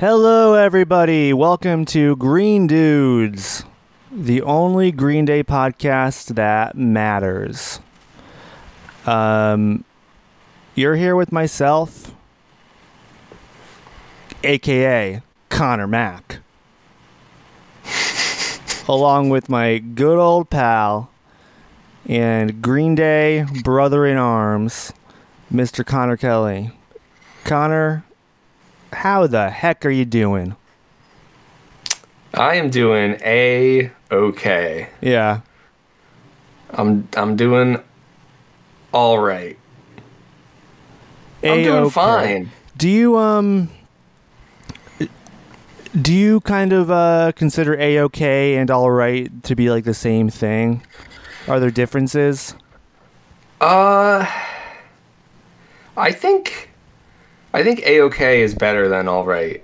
Hello, everybody. Welcome to Green Dudes, the only Green Day podcast that matters. Um, you're here with myself, aka Connor Mack, along with my good old pal and Green Day brother in arms, Mr. Connor Kelly. Connor, how the heck are you doing? I am doing a okay. Yeah. I'm I'm doing all right. I'm doing fine. Do you um do you kind of uh consider a okay and all right to be like the same thing? Are there differences? Uh I think I think a okay is better than all right.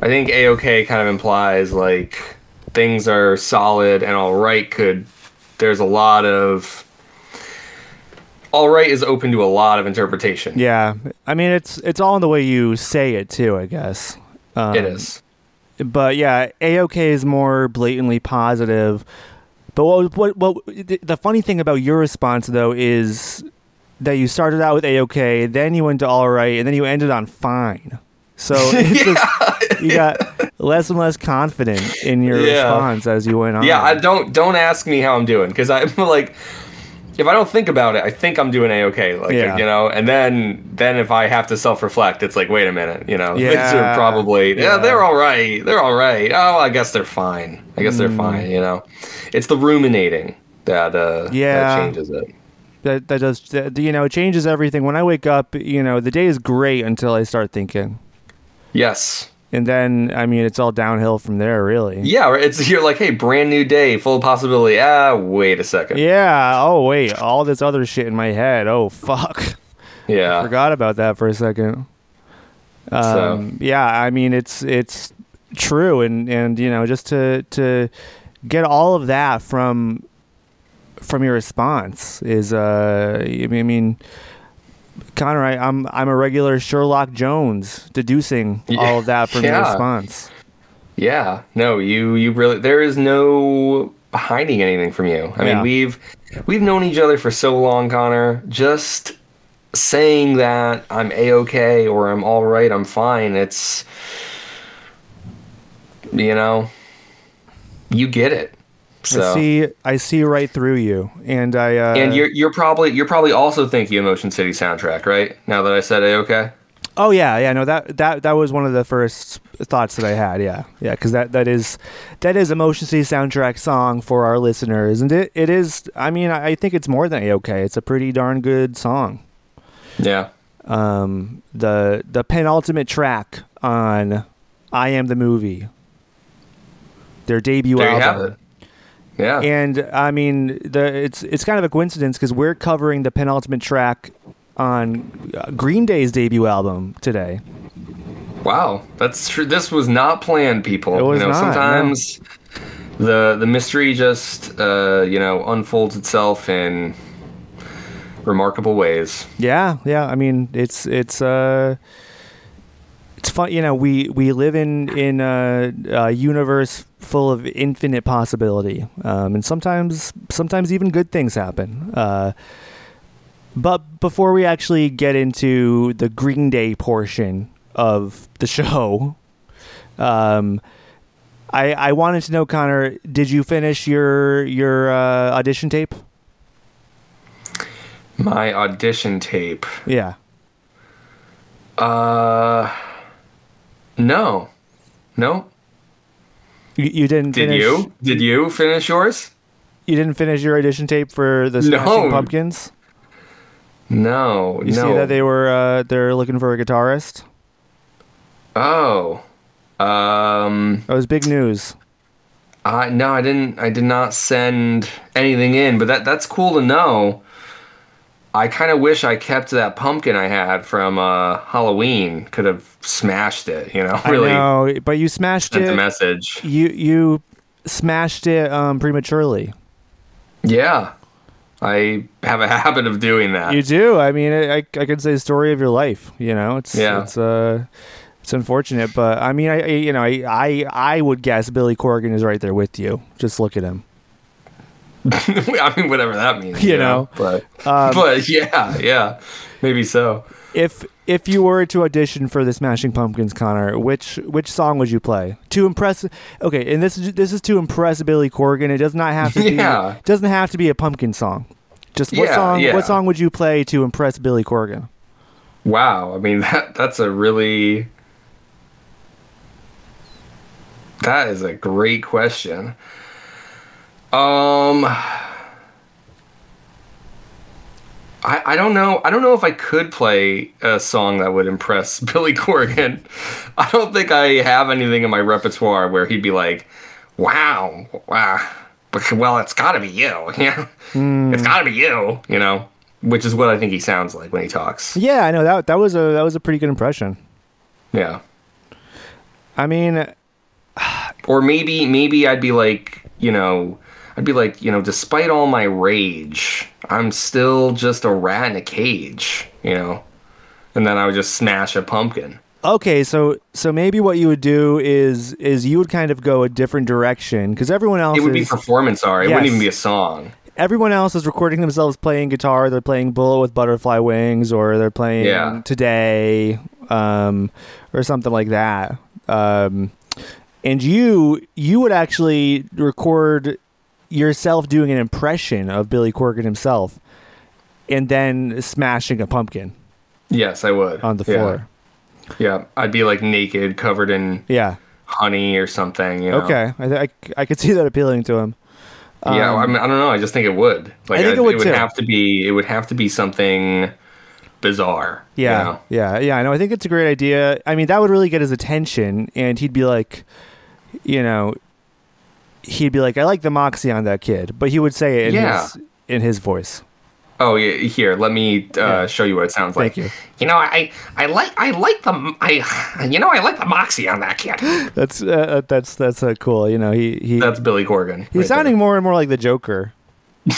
I think a okay kind of implies like things are solid and all right could there's a lot of all right is open to a lot of interpretation. Yeah. I mean it's it's all in the way you say it too, I guess. Um, It is. But yeah, a okay is more blatantly positive. But what what what the funny thing about your response though is that you started out with a okay, then you went to all right, and then you ended on fine. So it's just, you got less and less confident in your Yeah. response as you went on. Yeah, I don't don't ask me how I'm doing because I'm like, if I don't think about it, I think I'm doing a okay. Like Yeah. you know, and then then if I have to self reflect, it's like, wait a minute, you know, things are probably yeah. Yeah. they're all right, they're all right. Oh, I guess they're fine. I guess they're Mm. fine. You know, it's the ruminating that uh Yeah. that changes it. That that does that, you know it changes everything. When I wake up, you know the day is great until I start thinking, Yes. and then I mean it's all downhill from there, really. Yeah, it's you're like, hey, brand new day, full of possibility. Ah, wait a second. Yeah. Oh wait, all this other shit in my head. Oh fuck. Yeah. I Forgot about that for a second. So- Um, yeah, I mean it's it's true, and and you know just to to get all of that from from your response is uh I mean, Connor, I, I'm I'm a regular Sherlock Jones deducing Yeah. all of that from your response. Yeah, no, you you really there is no hiding anything from you. I Yeah. mean, we've we've known each other for so long, Connor. Just saying that I'm a okay or I'm all right, I'm fine. It's you know, you get it. So I see I see right through you, and I uh, and you're you're probably you're probably also thinking of Motion City soundtrack, right? Now that I said a okay. Oh yeah, yeah. No, that that that was one of the first thoughts that I had. Yeah, yeah, because that that is that is a Motion City soundtrack song for our listeners, and it it is. I mean, I, think it's more than a okay. It's a pretty darn good song. Yeah. Um, the the penultimate track on "I Am the Movie," their debut There you have album. Yeah. And I mean, the it's it's kind of a coincidence because we're covering the penultimate track on uh, Green Day's debut album today. Wow, that's true. This was not planned, people. It was you know, not, no. sometimes the the mystery just uh, you know unfolds itself in remarkable ways. Yeah, yeah. I mean, it's it's uh, it's fun. You know, we we live in in a, a universe full of infinite possibility, um, and sometimes sometimes even good things happen. Uh, but before we actually get into the Green Day portion of the show, um, I I wanted to know, Connor, did you finish your your uh, audition tape? My audition tape. Yeah. Uh, no, no. You, you didn't Did finish, you? Did you finish yours? You didn't finish your audition tape for the No. Pumpkins. No, You no. see that they were uh, they're looking for a guitarist. oh, um, That was big news. I no, I didn't. I did not send anything in, but that that's cool to know. I kind of wish I kept that pumpkin I had from uh, Halloween. Could have smashed it, you know. Really I know, but you smashed sent a it. message. You you smashed it um, prematurely. Yeah, I have a habit of doing that. You do. I mean, I I could say story of your life. You know, it's Yeah. it's uh It's unfortunate, but I mean, I I- you know, I I, I would guess Billy Corgan is right there with you. Just look at him. I mean, whatever that means. You know. But Um, but yeah, yeah, maybe so. If if you were to audition for the Smashing Pumpkins, Connor, which which song would you play to impress? Okay, and this is this is to impress Billy Corgan. It does not have to be. Yeah. doesn't have to be a pumpkin song. Just what Yeah, song? yeah. What song would you play to impress Billy Corgan? Wow. I mean, that that's a really that is a great question. Um. I, I don't know. I don't know if I could play a song that would impress Billy Corgan. I don't think I have anything in my repertoire where he'd be like, "Wow, wow, well, it's got to be you, yeah, it's got to be you," you know, which is what I think he sounds like when he talks. Yeah, I know that that was a that was a pretty good impression. Yeah. I mean, Or maybe maybe I'd be like, you know, I'd be like, you know, despite all my rage, I'm still just a rat in a cage, you know. And then I would just smash a pumpkin. Okay, so so maybe what you would do is is you would kind of go a different direction because everyone else It would be performance art. It Yes. wouldn't even be a song. everyone else is recording themselves playing guitar. They're playing "Bullet with Butterfly Wings" or they're playing Yeah. "Today" um, or something like that. Um, and you you would actually record yourself doing an impression of Billy Corgan himself, and then smashing a pumpkin Yes, I would. on the floor. Yeah, I'd be like naked, covered in Yeah. honey or something. You know? Okay. I, th- I I could see that appealing to him. yeah, Um, I, mean, I don't know. I just think it would. Like, I think I- it would it would have to be. It would have to be something bizarre. you Yeah, know? yeah, yeah. I know. I think it's a great idea. I mean, that would really get his attention, and he'd be like, you know, he'd be like, "I like the moxie on that kid," but he would say it in Yeah. his in his voice. Oh yeah, here. Let me uh, Yeah. show you what it sounds like. Thank you. You know, I I like I like the I you know I like the moxie on that kid. That's uh, that's that's uh, cool. You know, he he That's Billy Corgan. he's right sounding more and more like the Joker.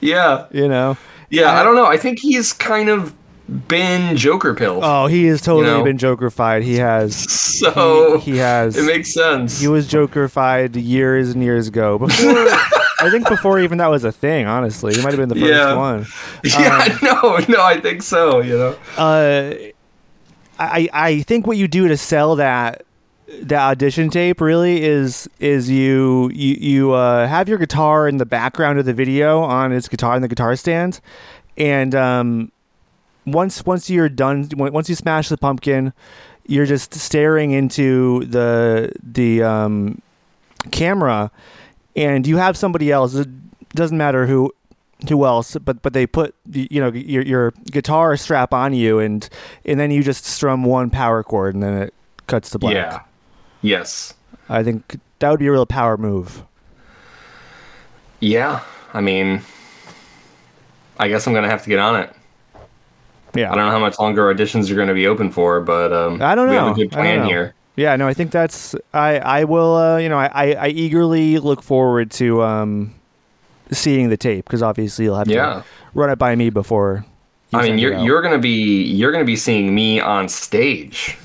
Yeah, You know. yeah. I don't know. I think he's kind of been Joker pilled. Oh, he has totally know? been Jokerfied. He has. so he has. it makes sense. He was Jokerfied years and years ago. Before, I think before even that was a thing. Honestly, he might have been the first Yeah. one. yeah, no, no. I think so. You know. uh, I I think what you do to sell that that audition tape really is is you you you uh, have your guitar in the background of the video on its guitar in the guitar stand, and um, once once you're done once you smash the pumpkin, you're just staring into the the um, camera, and you have somebody else. It doesn't matter who who else but but they put you know your your guitar strap on you and and then you just strum one power chord and then it cuts to black Yeah. Yes. i think that would be a real power move Yeah. I mean, I guess I'm gonna have to get on it. Yeah I don't know how much longer auditions are going to be open for, but um, I don't know. we have a good plan here. yeah no i think that's i i will uh you know i i, I eagerly look forward to um seeing the tape because obviously you'll have Yeah. to run it by me before I mean, you're you're gonna be you're gonna be seeing me on stage.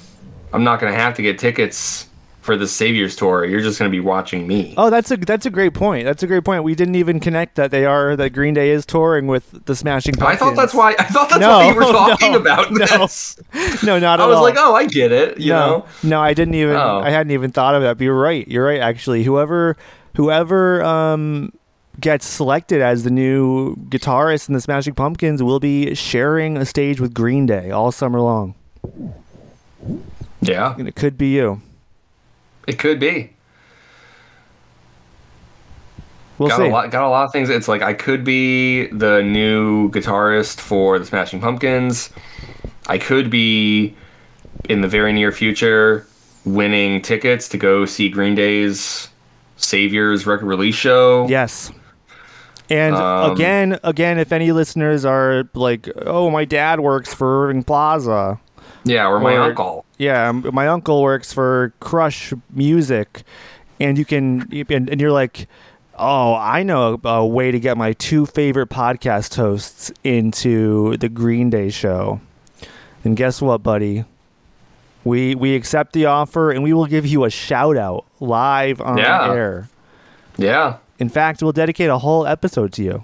I'm not gonna have to get tickets for the Saviors tour. You're just gonna be watching me. Oh, that's a that's a great point. That's a great point. We didn't even connect that they are that Green Day is touring with the Smashing Pumpkins. I thought that's why. I thought that's No, why you were talking no, about no. this. No, not at all. I was all. like, oh, I get it. You no, know. no, I didn't even. Oh. I hadn't even thought of that. But you're right. You're right. Actually, whoever whoever um gets selected as the new guitarist in the Smashing Pumpkins will be sharing a stage with Green Day all summer long, Yeah, and it could be you. It could be. We'll got see. a lot. Got a lot of things. It's like I could be the new guitarist for the Smashing Pumpkins. I could be in the very near future winning tickets to go see Green Day's Saviors record release show. Yes. And Um, again, again, if any listeners are like, "Oh, my dad works for Irving Plaza," Yeah, or my Or- uncle. yeah, my uncle works for Crush Music, and you can, and, and you're like, "Oh, I know a, a way to get my two favorite podcast hosts into the Green Day show." And guess what, buddy? We we accept the offer and we will give you a shout out live on Yeah. air. Yeah. In fact, we'll dedicate a whole episode to you.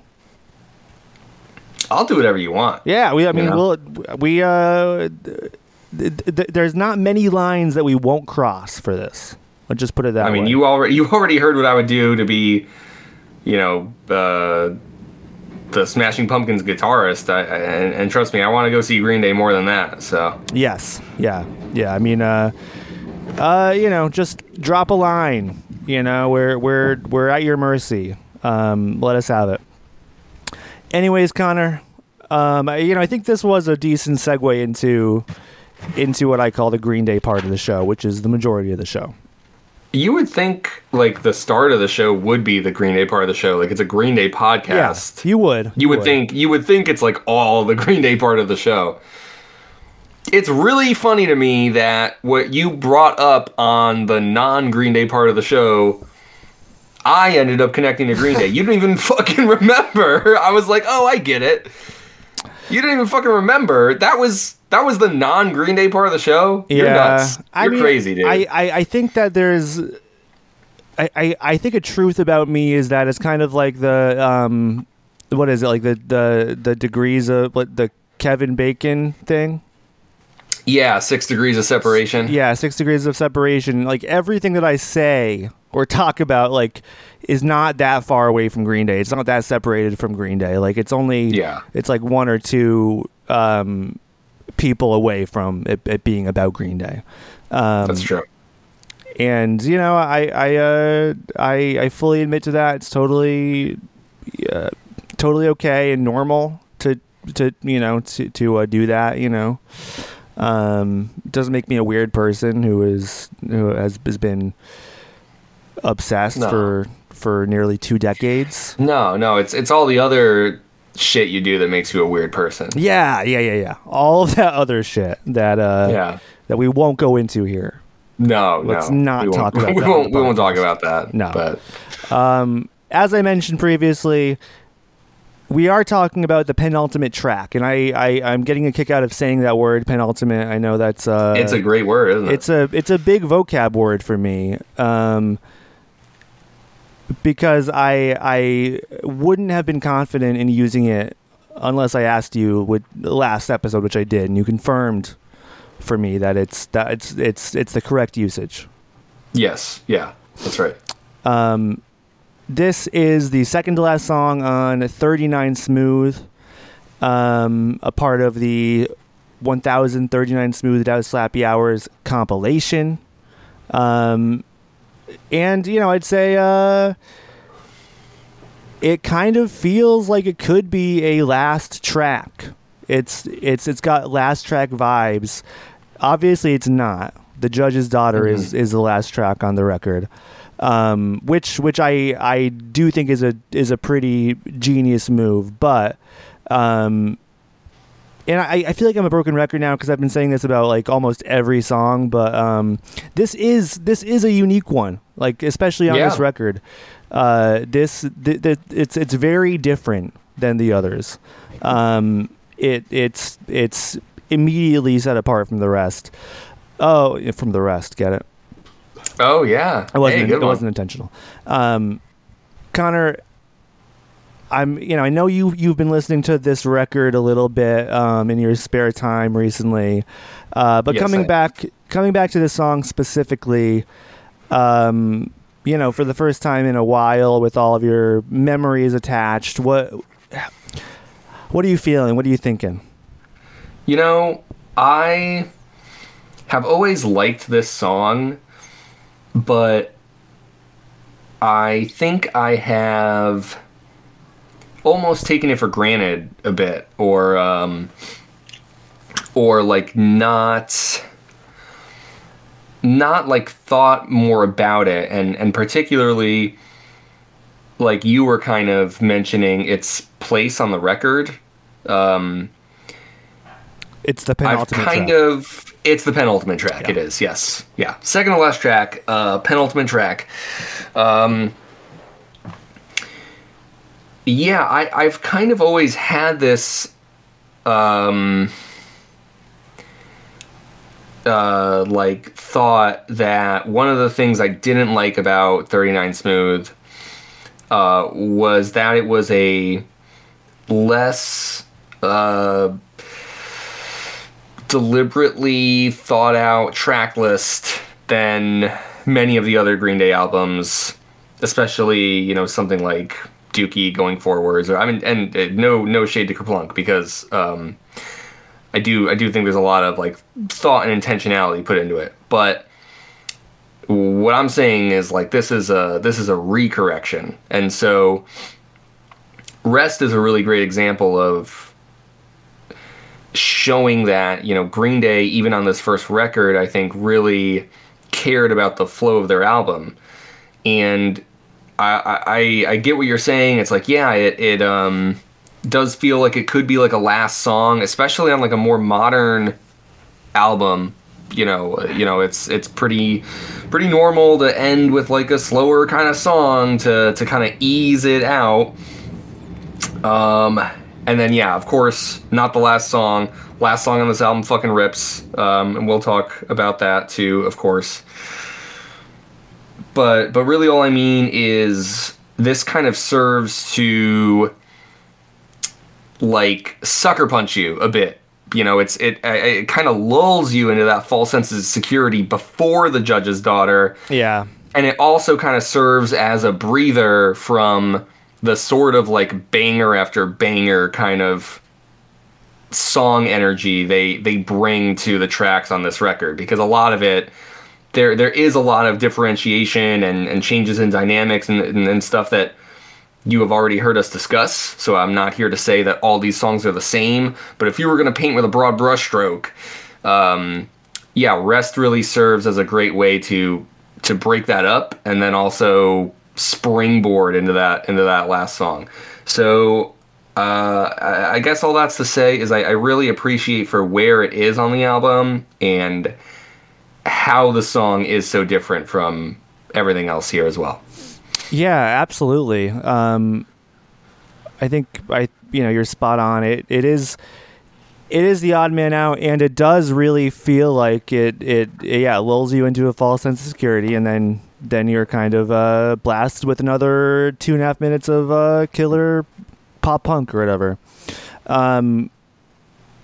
I'll do whatever you want. Yeah, we. I mean, we'll we. Uh, th- th- there's not many lines that we won't cross for this. Let's just put it that way. I mean, way. you already you already heard what I would do to be, you know, uh, the Smashing Pumpkins guitarist. I, I, and, and trust me, I want to go see Green Day more than that. So Yes. Yeah. Yeah. I mean, uh, uh, you know, just drop a line. You know, we're we're we're at your mercy. Um, let us have it. Anyways, Connor, um, I- you know, I think this was a decent segue into into what I call the Green Day part of the show, which is the majority of the show. you would think like the start of the show would be the Green Day part of the show. Like it's a Green Day podcast. Yeah, you would. You would think you would think it's like all the Green Day part of the show. It's really funny to me that what you brought up on the non Green Day part of the show, I ended up connecting to Green Day. You didn't even fucking remember. I was like, oh, I get it. You didn't even fucking remember. That was that was the non Green Day part of the show. You're nuts. You're mean, crazy, dude. I, I, I think that there's, I, I, I think a truth about me is that it's kind of like the, um, what is it like the the the degrees of what the Kevin Bacon thing? yeah, six degrees of separation. Yeah, six degrees of separation. Like everything that I say or talk about, like, is not that far away from Green Day. It's not that separated from Green Day. Like it's only, Yeah. it's like one or two um, people away from it, it being about Green Day. Um, That's true. and you know i i uh i i fully admit to that it's totally uh, totally okay and normal to to you know to to uh, do that you know um it doesn't make me a weird person who is who has, has been obsessed No. for for nearly two decades No, no, it's it's all the other shit you do that makes you a weird person. yeah yeah yeah yeah all of that other shit that uh Yeah. that we won't go into here No, Let's no. not we talk about we that won't. We won't talk about that. No. but Um, as I mentioned previously, we are talking about the penultimate track, and I, I I'm getting a kick out of saying that word penultimate. I know that's uh, it's a great word, isn't it? it's a it's a big vocab word for me. Um, because I I wouldn't have been confident in using it unless I asked you with the last episode, which I did, and you confirmed for me that it's that it's it's it's the correct usage. yes, yeah, that's right. Um, this is the second to last song on 39 Smooth, um, a part of the 1039 Smooth Out Slappy Hours compilation. Um, and, you know, I'd say uh, it kind of feels like it could be a last track. It's it's it's got last track vibes. Obviously, it's not. The Judge's Daughter is is the last track on the record, um, which which I I do think is a is a pretty genius move. But um, and I, I feel like I'm a broken record now because I've been saying this about like almost every song, but um, this is this is a unique one, like especially on Yeah. this record. Uh, this th- th- it's it's very different than the others. Um, it it's it's immediately set apart from the rest. Oh, from the rest, get it? Oh yeah, It wasn't. Hey, it one. wasn't intentional. Um, Connor, I'm. You know, I know you you've been listening to this record a little bit um, in your spare time recently, uh, but Yes, coming I- back coming back to this song specifically, um, you know, for the first time in a while, with all of your memories attached, what what are you feeling? What are you thinking? You know, I have always liked this song, but I think I have almost taken it for granted a bit, or um, or like not not like thought more about it, and and particularly like you were kind of mentioning its place on the record. Um, It's the I've penultimate kind track. of. It's the penultimate track. Yeah. It is. Yes. Yeah. Second to last track. Uh, penultimate track. Um, yeah, I, I've kind of always had this. Um, uh, like thought that one of the things I didn't like about 39 Smooth uh, was that it was a less uh, deliberately thought out track list than many of the other Green Day albums, especially you know something like Dookie going forwards. Or I mean, and uh, no no shade to Kerplunk because um, I do I do think there's a lot of like thought and intentionality put into it, but what I'm saying is like this is a this is a recorrection, and so Rest is a really great example of showing that you know Green Day, even on this first record, I think really cared about the flow of their album, and I I, I get what you're saying. It's like yeah, it it um does feel like it could be like a last song, especially on like a more modern album. You know, you know, it's it's pretty pretty normal to end with like a slower kind of song to to kind of ease it out. Um, and then yeah, of course, not the last song. Last song on this album fucking rips. Um, and we'll talk about that too, of course. But but really, all I mean is this kind of serves to like sucker punch you a bit. You know, it's it it kind of lulls you into that false sense of security before the judge's daughter. Yeah. And it also kind of serves as a breather from the sort of like banger after banger kind of song energy they they bring to the tracks on this record because a lot of it there there is a lot of differentiation and, and changes in dynamics and, and, and stuff that you have already heard us discuss, so I'm not here to say that all these songs are the same. But if you were going to paint with a broad brushstroke, um, yeah, Rest really serves as a great way to to break that up, and then also springboard into that into that last song. So uh, I, guess all that's to say is I, I really appreciate for where it is on the album and how the song is so different from everything else here as well. Yeah, absolutely. Um, I think I you know you're spot on. It it is it is the odd man out, and it does really feel like it it, it yeah lulls you into a false sense of security, and then then you're kind of uh, blasted with another two and a half minutes of uh, killer pop punk or whatever. Um,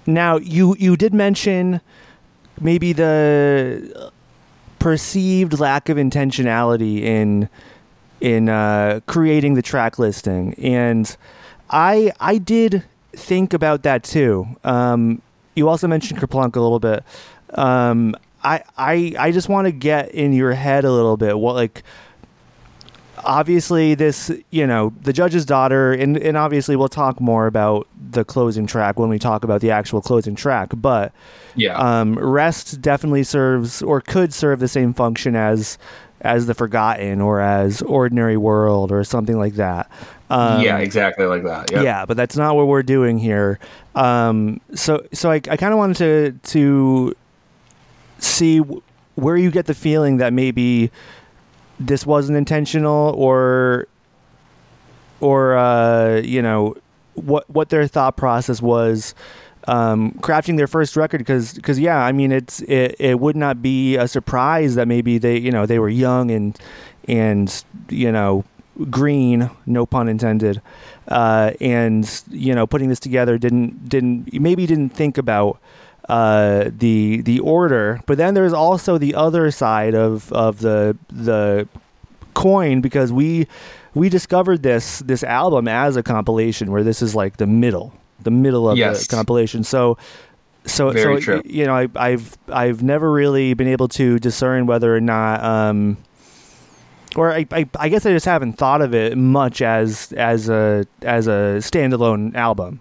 now you you did mention maybe the perceived lack of intentionality in in uh, creating the track listing, and I I did think about that too. Um, you also mentioned Kerplunk a little bit. Um, I I I just want to get in your head a little bit. What like obviously this you know the judge's daughter and and obviously we'll talk more about the closing track when we talk about the actual closing track but yeah. um rest definitely serves or could serve the same function as as the forgotten or as ordinary world or something like that. Um, yeah exactly like that yep. yeah but that's not what we're doing here. Um so so i, I kind of wanted to to see where you get the feeling that maybe this wasn't intentional or or uh, you know what what their thought process was um, crafting their first record. Because because yeah I mean it's it, it would not be a surprise that maybe they you know they were young and and you know green no pun intended uh, and you know putting this together didn't didn't maybe didn't think about uh, the the order, but then there's also the other side of of the the coin because we we discovered this this album as a compilation where this is like the middle the middle of yes. the compilation. So so Very so true. you know I, have I've never really been able to discern whether or not. Um, or I, I, I guess I just haven't thought of it much as as a as a standalone album.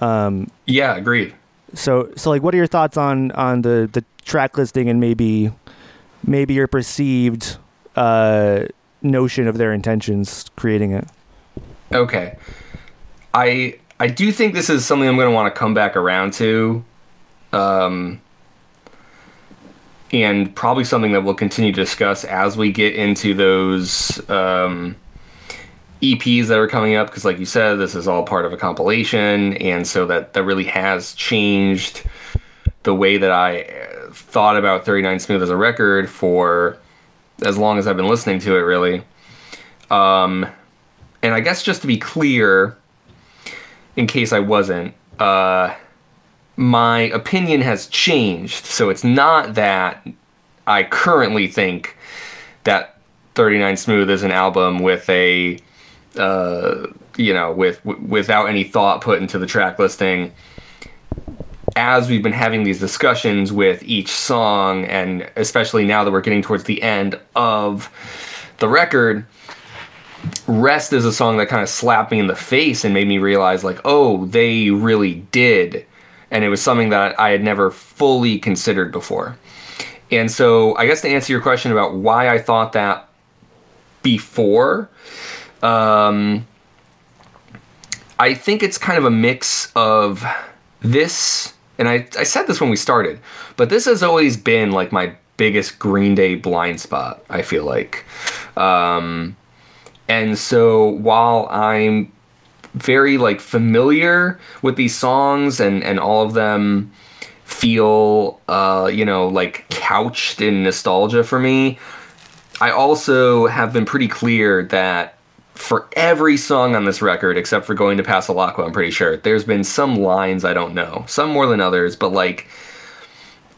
Um, yeah, agreed. So so like what are your thoughts on on the the track listing and maybe maybe your perceived uh, notion of their intentions creating it? Okay. I I do think this is something I'm going to want to come back around to. Um and probably something that we'll continue to discuss as we get into those um, EPs that are coming up because, like you said, this is all part of a compilation, and so that that really has changed the way that I thought about 39 Smooth as a record for as long as I've been listening to it, really. Um, and I guess just to be clear, in case I wasn't, uh, my opinion has changed. So it's not that I currently think that 39 Smooth is an album with a, uh, you know, with w- without any thought put into the track listing. As we've been having these discussions with each song, and especially now that we're getting towards the end of the record, Rest is a song that kind of slapped me in the face and made me realize, like, oh, they really did. And it was something that I had never fully considered before. And so, I guess to answer your question about why I thought that before, um, I think it's kind of a mix of this, and I, I said this when we started, but this has always been like my biggest Green Day blind spot, I feel like. Um, and so while I'm very like familiar with these songs and and all of them feel uh you know like couched in nostalgia for me i also have been pretty clear that for every song on this record except for going to Pasalacqua, i'm pretty sure there's been some lines i don't know. Some more than others but like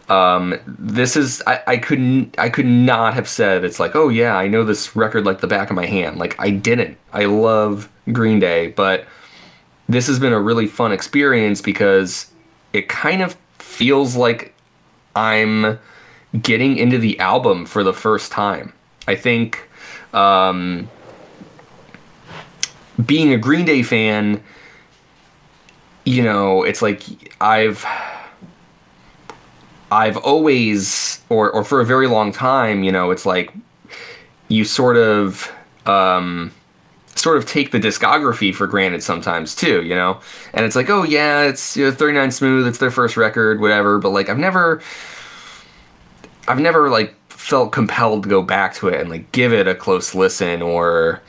um this is I, I couldn't i could not have said it's like oh yeah i know this record like the back of my hand. Like i didn't. I love green day but this has been a really fun experience because it kind of feels like i'm getting into the album for the first time. I think um being a green day fan you know it's like i've I've always, or or for a very long time, you know, it's like you sort of, um, sort of take the discography for granted sometimes too, you know, and it's like, oh yeah, it's you know, 39 Smooth, it's their first record, whatever. But like, I've never, I've never like felt compelled to go back to it and like give it a close listen or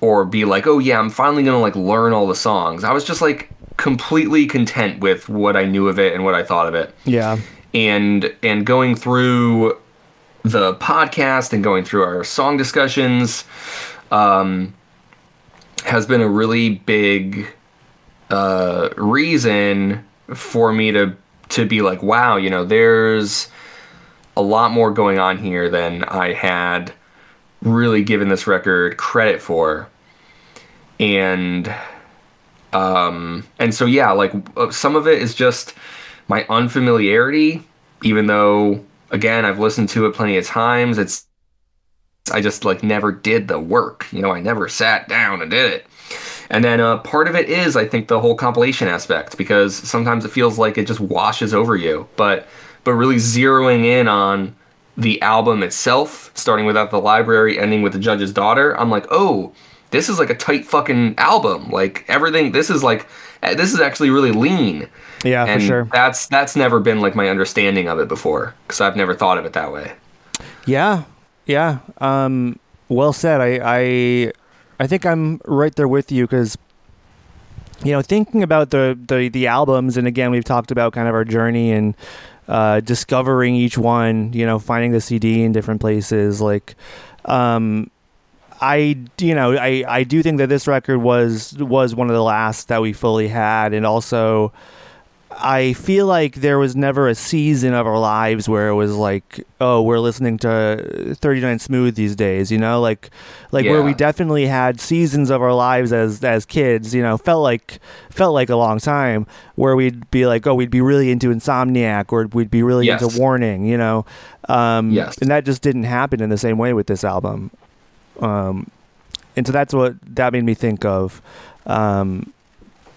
or be like, oh yeah, I'm finally gonna like learn all the songs. I was just like completely content with what I knew of it and what I thought of it Yeah. and and going through the podcast and going through our song discussions um, has been a really big uh, reason for me to to be like, wow, you know, there's a lot more going on here than I had really given this record credit for, and um, and so yeah, like uh, some of it is just my unfamiliarity, even though again I've listened to it plenty of times. It's I just like never did the work. You know, I never sat down and did it. And then uh, part of it is, I think, the whole compilation aspect because sometimes it feels like it just washes over you. But but really zeroing in on the album itself, starting without the library, ending with the judge's daughter, I'm like, oh, this is like a tight fucking album. Like everything, this is like eh, this is actually really lean. Yeah, and for sure. that's that's never been like my understanding of it before because I've never thought of it that way. Yeah, yeah. Um, well said. I, I, I think I'm right there with you because, you know, thinking about the, the the albums, and again, we've talked about kind of our journey and uh, discovering each one. You know, finding the CD in different places. Like, um, I, you know, I, I do think that this record was was one of the last that we fully had, and also. I feel like there was never a season of our lives where it was like, oh, we're listening to 39 Smooth these days, you know, like, like where we definitely had seasons of our lives as as kids, you know, felt like felt like a long time where we'd be like, oh, we'd be really into Insomniac or we'd be really Yes. into Warning, you know, um, Yes. and that just didn't happen in the same way with this album, um, and so that's what that made me think of. Um,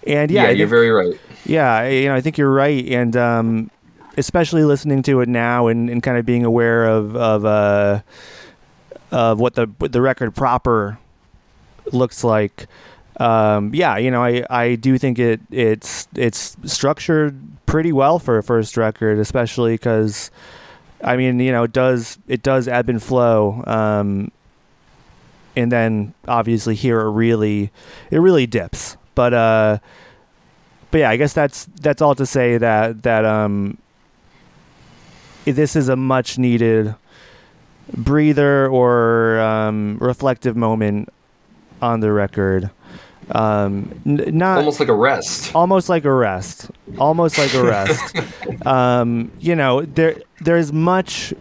and yeah, Yeah, you're think- very right. yeah, I- you know, I think you're right, and um, especially listening to it now and, and kind of being aware of of uh, of what the what the record proper looks like. Um, yeah, you know, I, I do think it it's it's structured pretty well for a first record, especially because I mean, you know, it does it does ebb and flow. Um, and then obviously here it really it really dips. But uh but yeah, I guess that's that's all to say that that um this is a much needed breather or um, reflective moment on the record. Um, n- not Almost like a rest. almost like a rest almost like a rest um, you know there there's much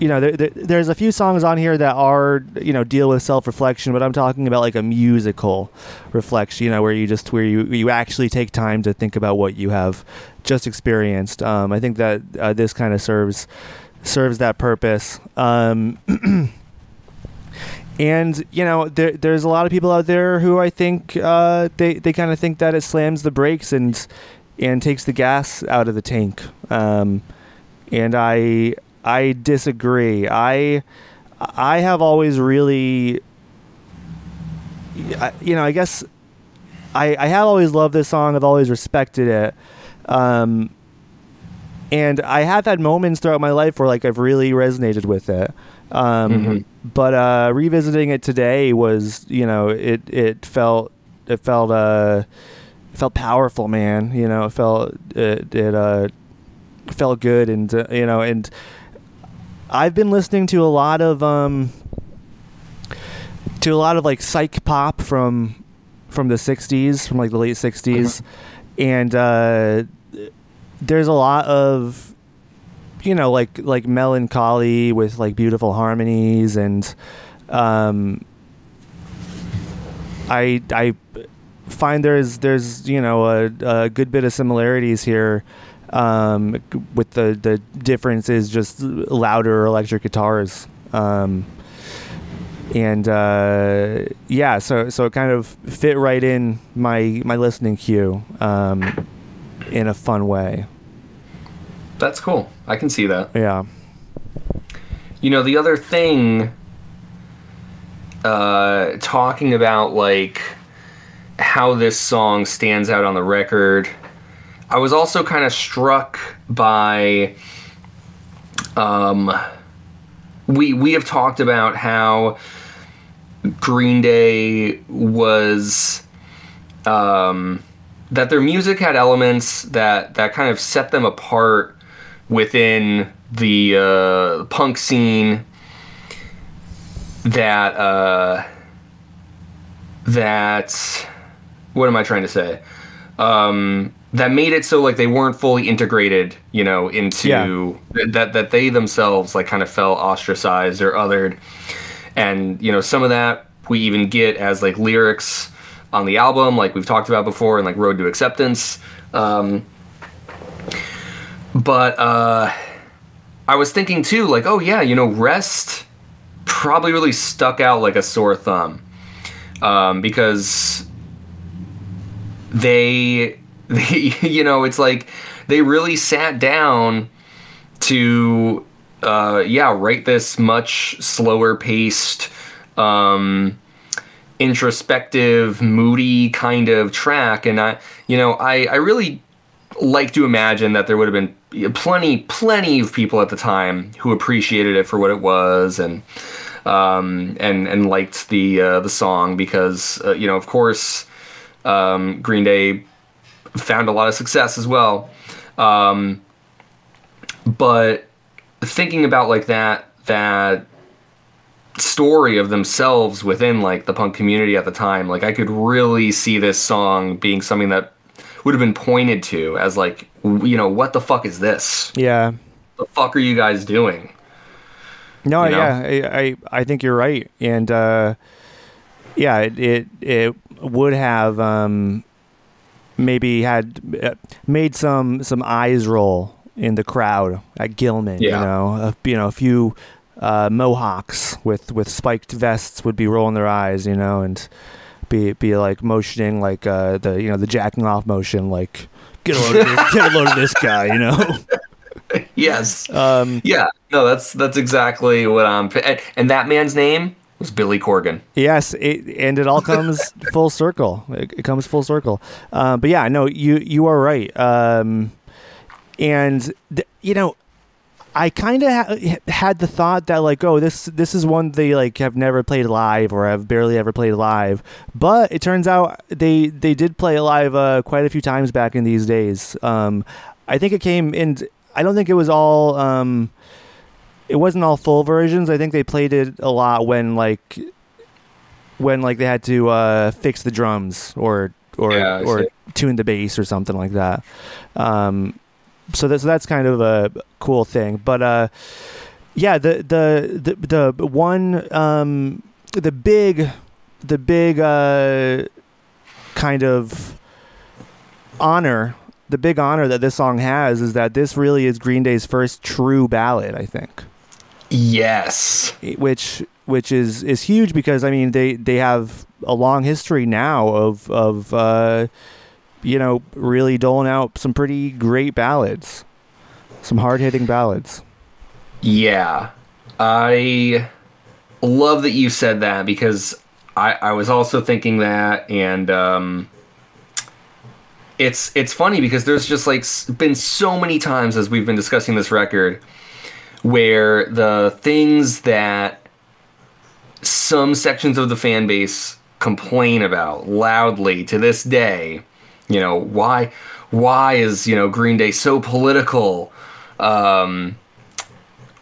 you know there, there, there's a few songs on here that are you know deal with self-reflection but i'm talking about like a musical reflection you know where you just where you you actually take time to think about what you have just experienced um, i think that uh, this kind of serves serves that purpose um, and you know there, there's a lot of people out there who I think uh, they they kind of think that it slams the brakes and and takes the gas out of the tank. Um, and I I disagree. I I have always really you know I guess I I have always loved this song. I've always respected it. Um, and I have had moments throughout my life where like I've really resonated with it. Um, Mhm. But uh, revisiting it today was, you know, it it felt it felt uh it felt powerful, man. You know, it felt it it uh felt good, and uh, you know, and I've been listening to a lot of um to a lot of like psych pop from from the 60s from like the late 60s and uh there's a lot of you know like like melancholy with like beautiful harmonies and um i i find there's there's you know a, a good bit of similarities here um with the the difference is just louder electric guitars um and uh yeah so so it kind of fit right in my my listening queue um in a fun way That's cool. I can see that. yeah You know, the other thing, uh, talking about like how this song stands out on the record, I was also kind of struck by. Um, we we have talked about how Green Day was. Um, that their music had elements that that kind of set them apart within the uh, punk scene that uh, that what am I trying to say? Um, that made it so like they weren't fully integrated, you know, into Yeah. that that they themselves like kind of felt ostracized or othered, and you know some of that we even get as like lyrics on the album, like we've talked about before, and like Road to Acceptance. Um, but uh, I was thinking too, like, oh yeah, you know, Rest probably really stuck out like a sore thumb um, because they, they, you know, it's like they really sat down to, uh, yeah, write this much slower paced, um, introspective, moody kind of track, and I, you know, I, I really like to imagine that there would have been plenty, plenty of people at the time who appreciated it for what it was, and um, and and liked the uh, the song because uh, you know, of course, um, Green Day found a lot of success as well. Um, but thinking about like that that story of themselves within like the punk community at the time like i could really see this song being something that would have been pointed to as like you know what the fuck is this yeah the fuck are you guys doing No, you know? yeah, I, I I think you're right, and uh, yeah, it, it it would have um, maybe had uh, made some some eyes roll in the crowd at Gilman. You know, a, you know, a few uh, Mohawks with with spiked vests would be rolling their eyes. You know, and be be like motioning like uh, the you know the jacking off motion, like get a load of this, get a load of this guy. You know. yes Um, yeah no that's that's exactly what i'm and, and that man's name was billy corgan Yes, it, and it all comes full circle. It, it comes full circle. Um, but yeah, no, you you are right. Um, and th- you know, I kind of ha- had the thought that like, oh, this this is one they like have never played live or have barely ever played live. But it turns out they they did play live uh, quite a few times back in these days. Um, I think it came in. I don't think it was all. Um, it wasn't all full versions. I think they played it a lot when like when like they had to uh, fix the drums or or Yeah, or tune the bass or something like that. Um, so that's that's kind of a cool thing. But uh, yeah, the the the the one um, the big the big uh, kind of honor the big honor that this song has is that this really is Green Day's first true ballad, I think. Yes. Which which is is huge because I mean they they have a long history now of of uh, you know really doling out some pretty great ballads, some hard hitting ballads. Yeah. I love that you said that because I, I was also thinking that and um it's it's funny because there's just like been so many times as we've been discussing this record where the things that some sections of the fan base complain about loudly to this day you know why why is you know green day so political um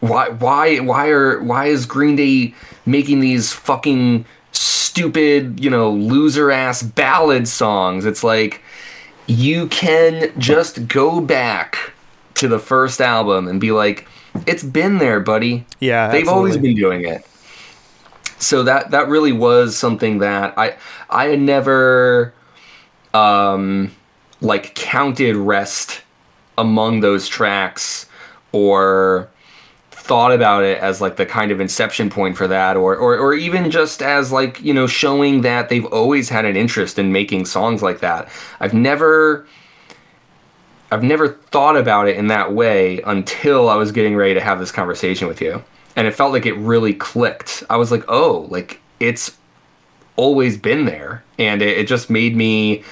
why why why are why is Green Day making these fucking stupid, you know, loser ass ballad songs? It's like you can just go back to the first album and be like, it's been there, buddy. Yeah, They've always been doing it. So that that really was something that I I had never um like counted rest among those tracks or thought about it as like the kind of inception point for that or, or or even just as like you know showing that they've always had an interest in making songs like that i've never i've never thought about it in that way until i was getting ready to have this conversation with you and it felt like it really clicked i was like oh like it's always been there and it, it just made me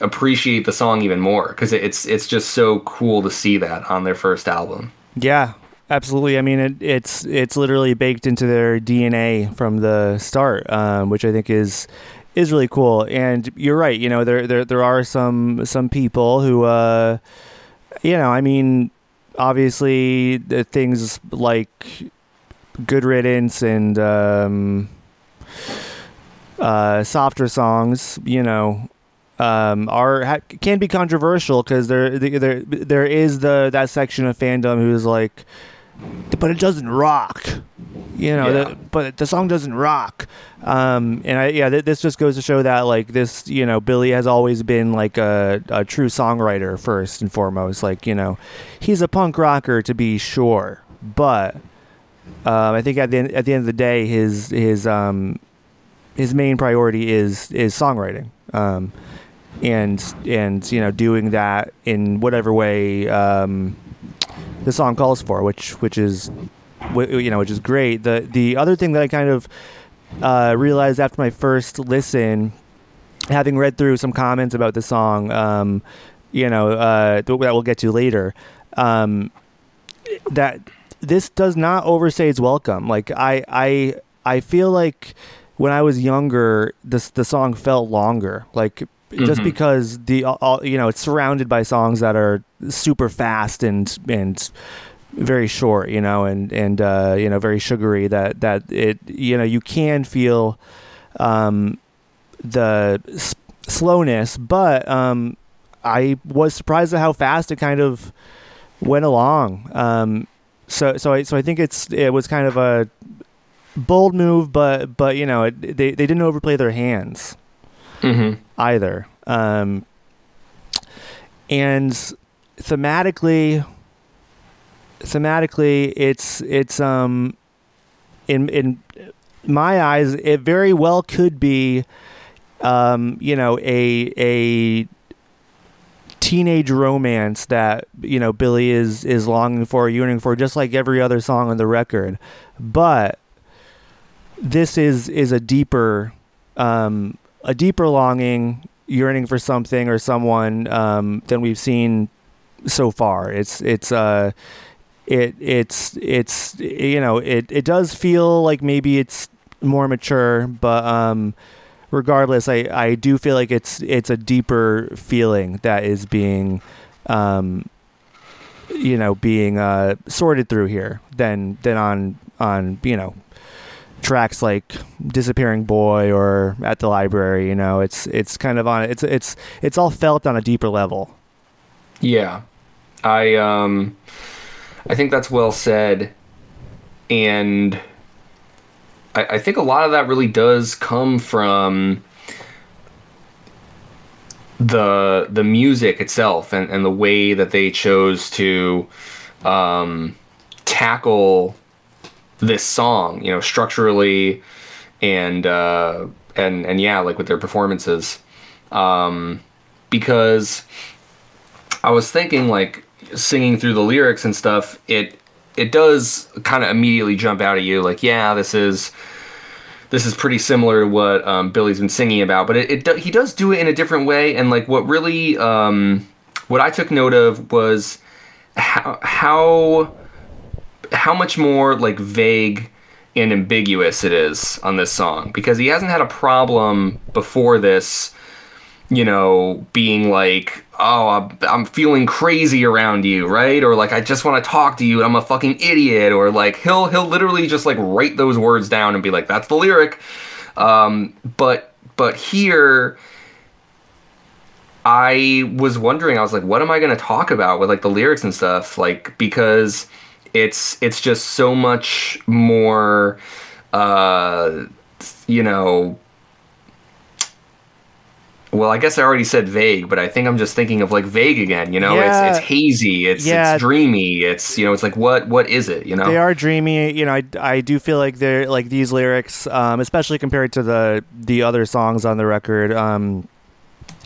appreciate the song even more because it's it's just so cool to see that on their first album Yeah, absolutely. I mean, it, it's it's literally baked into their DNA from the start, um, which I think is is really cool. And you're right. You know, there there there are some some people who, uh, you know, I mean, obviously the things like Good Riddance and um, uh, softer songs, you know, um, are can be controversial because there there there is the that section of fandom who's like, but it doesn't rock, you know. Yeah. The, but the song doesn't rock, um, and I yeah, th- this just goes to show that like this, you know, Billy has always been like a, a true songwriter first and foremost. Like you know, he's a punk rocker to be sure, but um, I think at the end, at the end of the day, his his um, his main priority is is songwriting, um, and and you know doing that in whatever way um, the song calls for, which which is you know which is great. The the other thing that I kind of uh, realized after my first listen, having read through some comments about the song, um, you know uh, that we'll get to later, um, that this does not overstay its welcome. Like I I I feel like when I was younger, this the song felt longer. Like just Mhm. because the all, you know it's surrounded by songs that are super fast and and very short, you know, and and uh, you know very sugary. That that it you know you can feel um, the s- slowness, but um, I was surprised at how fast it kind of went along. Um, so so I so I think it's it was kind of a bold move, but but you know it, they they didn't overplay their hands mm-hmm. Either. Um, and thematically, thematically, it's it's um, in in my eyes, it very well could be, um, you know, a a teenage romance that you know Billy is is longing for, yearning for, just like every other song on the record. But this is is a deeper um, a deeper longing, yearning for something or someone um, than we've seen so far. It's it's uh it it's it's you know it it does feel like maybe it's more mature, but um regardless, I I do feel like it's it's a deeper feeling that is being um you know being uh, sorted through here than than on on you know tracks like disappearing boy or at the library you know it's it's kind of on it's it's it's all felt on a deeper level. Yeah. I um i think that's well said. And I, I think a lot of that really does come from the the music itself and, and the way that they chose to um, tackle this song, you know, structurally and uh, and and yeah, like with their performances, um, because I was thinking like singing through the lyrics and stuff, it it does kind of immediately jump out at you, like yeah, this is this is pretty similar to what um, Billy's been singing about, but it, it do, he does do it in a different way, and like what really um, what I took note of was how how how much more like vague and ambiguous it is on this song because he hasn't had a problem before this you know being like oh I'm, feeling crazy around you right? Or like i just want to talk to you and i'm a fucking idiot or like he'll he'll literally just like write those words down and be like that's the lyric. Um, but but here i was wondering i was like what am i going to talk about with like the lyrics and stuff? Like because it's it's just so much more uh you know well, I guess I already said vague, but I think I'm just thinking of like vague again. You know, Yeah. it's it's hazy, it's Yeah. it's dreamy, it's you know, it's like what what is it? You know, They are dreamy. You know, I, I do feel like they're like these lyrics, um, especially compared to the the other songs on the record. Um,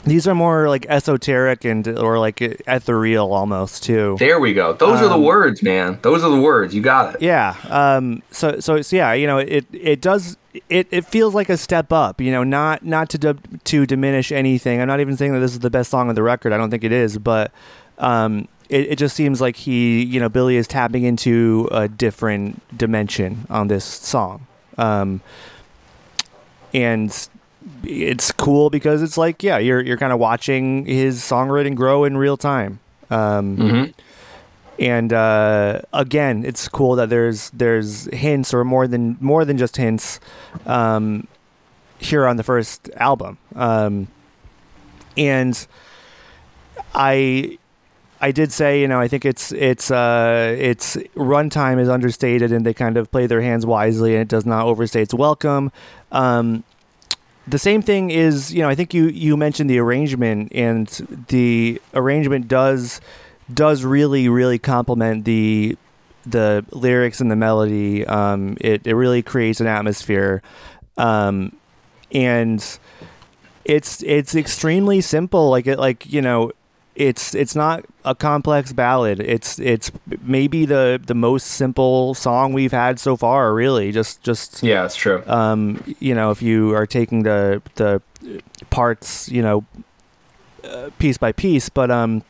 these are more like esoteric and or like ethereal almost too. There we go. Those are the Um, words, man. Those are the words. You got it. Yeah. Um. So so so yeah. You know, it it does. It, it feels like a step up. You know, not not to d- to diminish anything. I'm not even saying that this is the best song on the record. I don't think it is, but um, it it just seems like he, you know, Billy is tapping into a different dimension on this song. Um. And it's cool because it's like yeah, you're you're kind of watching his songwriting grow in real time. Um hmm and uh, again, it's cool that there's there's hints or more than more than just hints um, here on the first album, um, and I I did say you know I think it's it's uh, it's runtime is understated and they kind of play their hands wisely and it does not overstay its welcome. Um, the same thing is you know I think you you mentioned the arrangement and the arrangement does does really really complement the the lyrics and the melody. Um it, it really creates an atmosphere. Um and it's it's extremely simple. Like it like you know it's it's not a complex ballad it's it's maybe the the most simple song we've had so far really just just Yeah, it's true. um, you know, if you are taking the the parts, you know, uh, piece by piece, but um,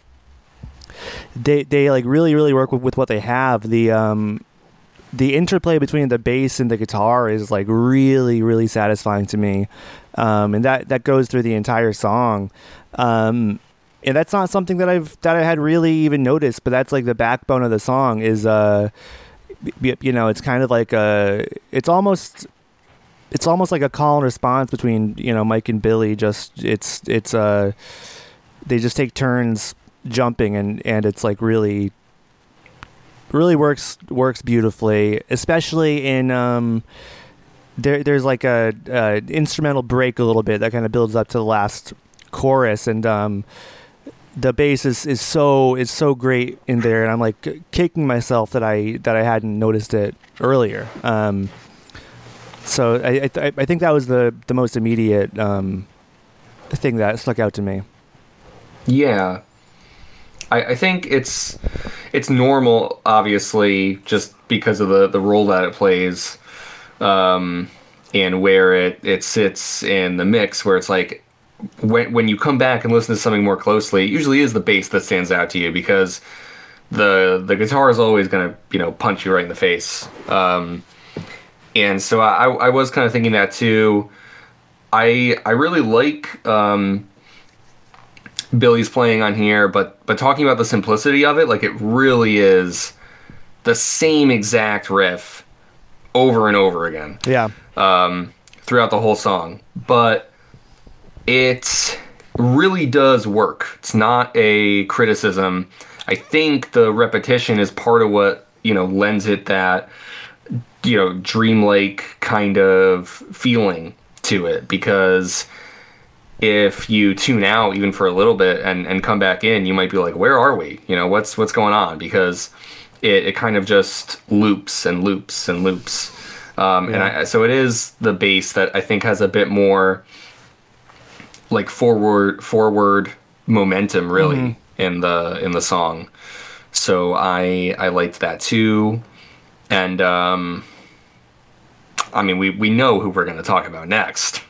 they they like really really work with, with what they have. The um, the interplay between the bass and the guitar is like really really satisfying to me, um, and that that goes through the entire song. Um, and that's not something that I've that I had really even noticed, but that's like the backbone of the song is uh, you know, it's kind of like a, it's almost it's almost like a call and response between you know Mike and Billy. Just it's it's uh they just take turns jumping and and it's like really really works works beautifully, especially in um there there's like a, a instrumental break a little bit that kind of builds up to the last chorus and um the bass is, is so is so great in there and I'm like kicking myself that I that I hadn't noticed it earlier. Um so I I, I think that was the the most immediate um, thing that stuck out to me. Yeah. I, I think it's it's normal, obviously, just because of the, the role that it plays, um, and where it, it sits in the mix, where it's like when when you come back and listen to something more closely, it usually is the bass that stands out to you because the the guitar is always gonna, you know, punch you right in the face. Um, and so I, I was kind of thinking that too. I I really like um, Billy's playing on here, but but talking about the simplicity of it, like it really is the same exact riff over and over again. Yeah. Um, throughout the whole song, but it really does work. It's not a criticism. I think the repetition is part of what you know lends it that you know dreamlike kind of feeling to it because if you tune out even for a little bit and, and come back in you might be like where are we you know what's what's going on because it, it kind of just loops and loops and loops um, yeah. and I, so it is the bass that i think has a bit more like forward forward momentum really mm-hmm. in the in the song so i i liked that too and um i mean we we know who we're going to talk about next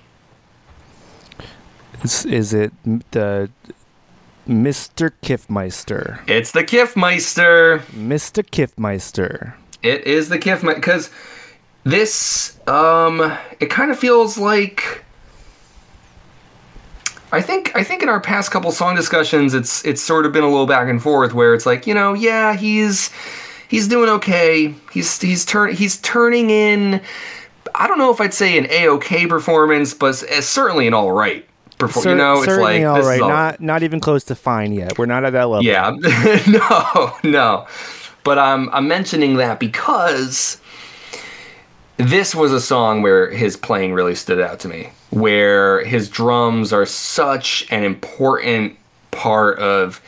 is, is it the Mr. Kiffmeister? It's the Kiffmeister. Mr. Kiffmeister. It is the Kiffmeister because this um it kind of feels like I think I think in our past couple song discussions it's it's sort of been a little back and forth where it's like, you know, yeah, he's he's doing okay. He's he's turn he's turning in I don't know if I'd say an A-OK performance, but eh, certainly an all right perform. you know, it's like all right. All... Not not even close to fine yet. We're not at that level. Yeah, no, no. But I'm I'm mentioning that because this was a song where his playing really stood out to me. Where his drums are such an important part of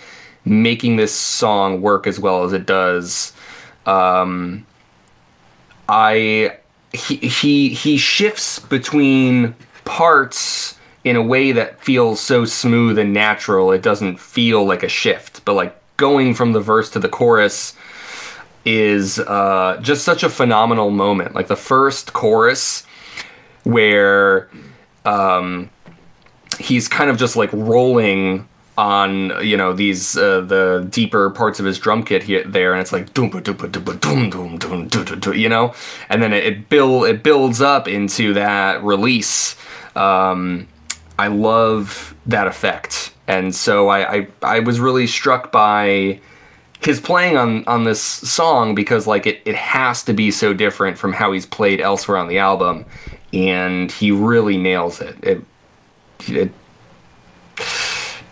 making this song work as well as it does. Um, I he he he shifts between parts in a way that feels so smooth and natural. It doesn't feel like a shift, but like going from the verse to the chorus is uh, just such a phenomenal moment. Like the first chorus where um, he's kind of just like rolling on you know these uh, the deeper parts of his drum kit here there and it's like doom doom doom doom doom doom you know? And then it, it build it builds up into that release. Um, I love that effect, and so I, I I was really struck by his playing on on this song because like it, it has to be so different from how he's played elsewhere on the album and he really nails it. It, it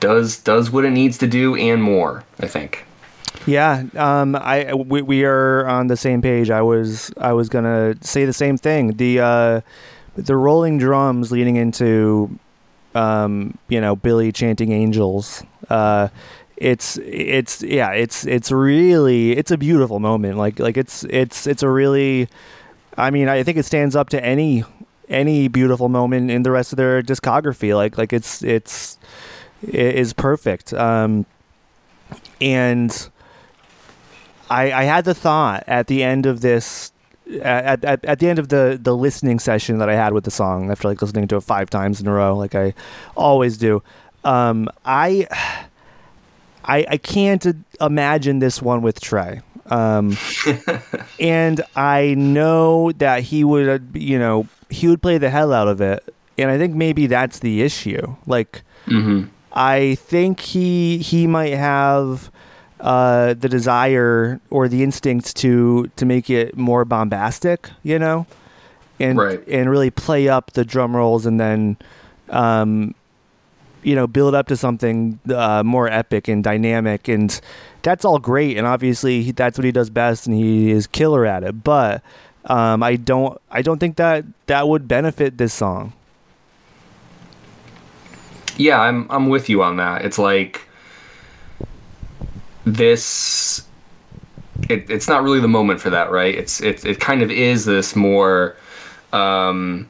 does does what it needs to do and more i think. Yeah um i we, we are on the same page. I was i was gonna say the same thing. The uh the rolling drums leading into um, you know, Billy chanting angels. Uh, it's it's yeah, it's it's really it's a beautiful moment. Like like it's it's it's a really, I mean, I think it stands up to any any beautiful moment in the rest of their discography. Like like it's it's it is perfect. Um, and I I had the thought at the end of this at, at, at the end of the, the listening session that I had with the song, after like listening to it five times in a row, like I always do, um, I, I I can't imagine this one with Tré. Um, and I know that he would, you know, he would play the hell out of it, and I think maybe that's the issue. Like, mm-hmm. I think he he might have uh, the desire or the instinct to to make it more bombastic, you know, and right. and really play up the drum rolls and then, um, you know, build up to something uh, more epic and dynamic, and that's all great, and obviously that's what he does best, and he is killer at it. But um, I don't I don't think that that would benefit this song. Yeah, I'm I'm with you on that. It's like this it, it's not really the moment for that, right? It's it it kind of is this more um,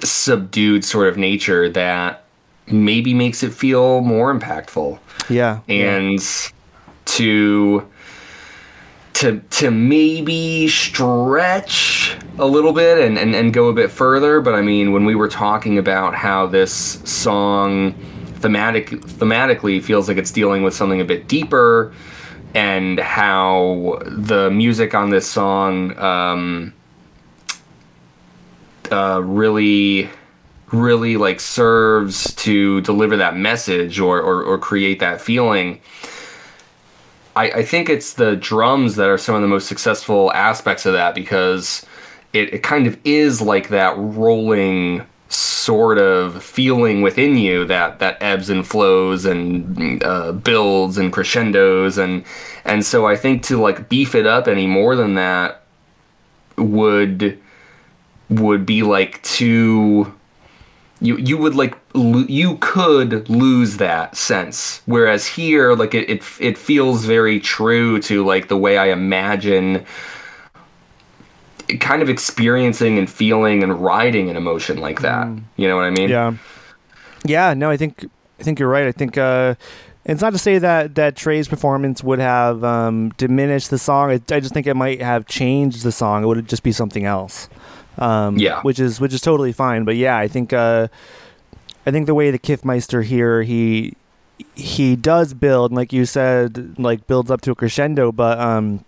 subdued sort of nature that maybe makes it feel more impactful. Yeah. And to to to maybe stretch a little bit and, and, and go a bit further, but I mean when we were talking about how this song thematic thematically feels like it's dealing with something a bit deeper, and how the music on this song um, uh, really really like serves to deliver that message or or, or create that feeling. I, I think it's the drums that are some of the most successful aspects of that because it, it kind of is like that rolling sort of feeling within you that that ebbs and flows and uh, builds and crescendos and and so I think to like beef it up any more than that would would be like too you you would like lo- you could lose that sense whereas here like it, it it feels very true to like the way I imagine kind of experiencing and feeling and riding an emotion like that. Mm. You know what I mean? Yeah. Yeah, no, I think I think you're right. I think uh it's not to say that that Tré's performance would have um, diminished the song. I, I, just think it might have changed the song. It would just be something else. Um, yeah, which is which is totally fine. But yeah, I think uh, I think the way the Kiffmeister here he he does build, like you said, like builds up to a crescendo, but um,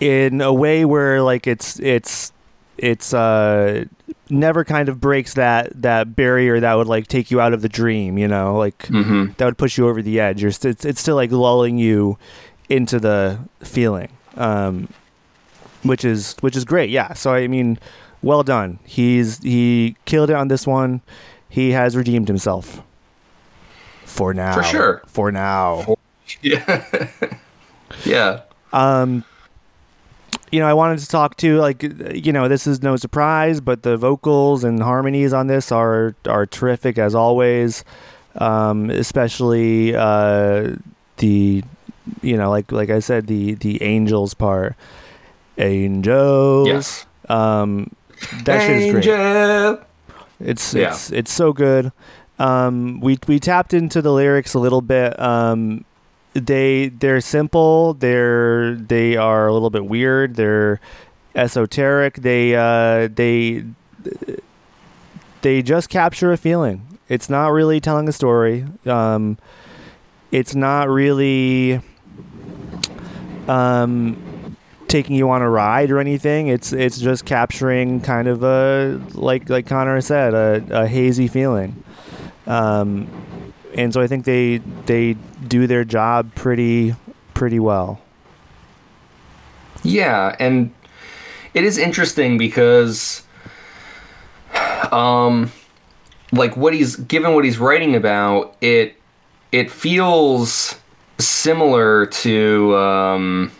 in a way where like it's it's it's uh never kind of breaks that that barrier that would like take you out of the dream you know like mm-hmm. that would push you over the edge you're st- it's, it's still like lulling you into the feeling um which is which is great. Yeah. So i mean well done. He's he killed it on this one. He has redeemed himself. For now. For sure. For now. For, yeah. Yeah. Um you know, I wanted to talk to like you know, this is no surprise, but the vocals and harmonies on this are are terrific as always. Um, especially uh, the you know, like like I said, the the angels part. Angels. Yes. Um, that Angel. shit is great. It's yeah. it's it's so good. Um, we we tapped into the lyrics a little bit. Um, they they're simple. They're they are a little bit weird. They're esoteric. They uh, they they just capture a feeling. It's not really telling a story. Um, it's not really um, taking you on a ride or anything. It's it's just capturing kind of a like like Connor said a, a hazy feeling. Um, and so I think they they do their job pretty pretty well. Yeah, and it is interesting because um like what he's given what he's writing about, it it feels similar to um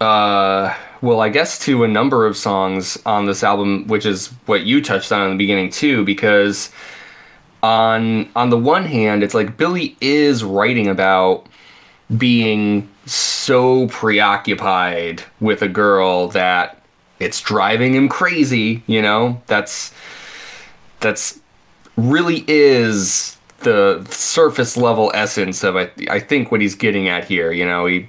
uh well, I guess to a number of songs on this album, which is what you touched on in the beginning too, because on on the one hand, it's like Billy is writing about being so preoccupied with a girl that it's driving him crazy, you know? That's that's really is the surface level essence of I, I think what he's getting at here, you know, he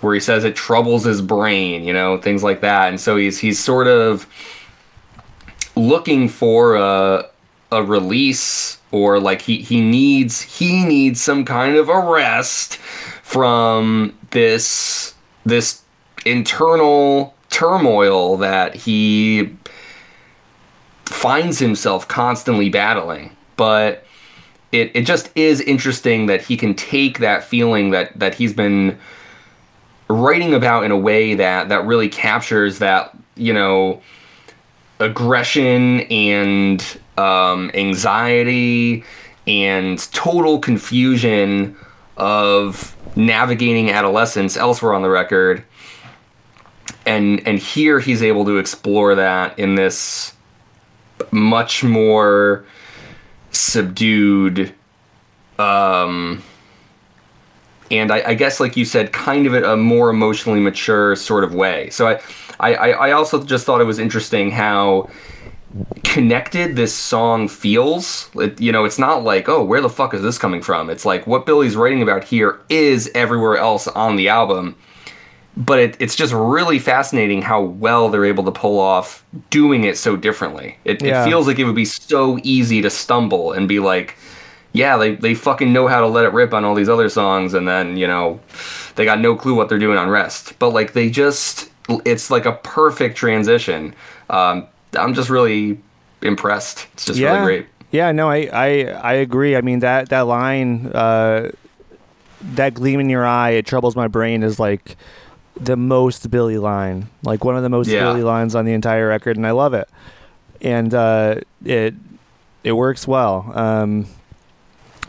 where he says it troubles his brain, you know, things like that. And so he's he's sort of looking for a a release or like he he needs he needs some kind of arrest from this this internal turmoil that he finds himself constantly battling but it, it just is interesting that he can take that feeling that that he's been writing about in a way that that really captures that you know aggression and um, anxiety and total confusion of navigating adolescence elsewhere on the record. And and here he's able to explore that in this much more subdued um and I, I, guess like you said kind of a, a more emotionally mature sort of way so I, I i also just thought it was interesting how connected this song feels. It, you know, it's not like, oh, where the fuck is this coming from? It's like what Billy's writing about here is everywhere else on the album. But it, it's just really fascinating how well they're able to pull off doing it so differently. It, yeah. it feels like it would be so easy to stumble and be like, yeah, they, they fucking know how to let it rip on all these other songs, and then, you know, they got no clue what they're doing on Rest. But, like, they just, it's like a perfect transition. Um, I'm just really impressed. It's just yeah, really great. Yeah, no, I, I, I agree. I mean that that line, uh, that gleam in your eye, it troubles my brain is like the most Billy line, like one of the most Yeah. Billy lines on the entire record, and I love it. And uh, it it works well. Um,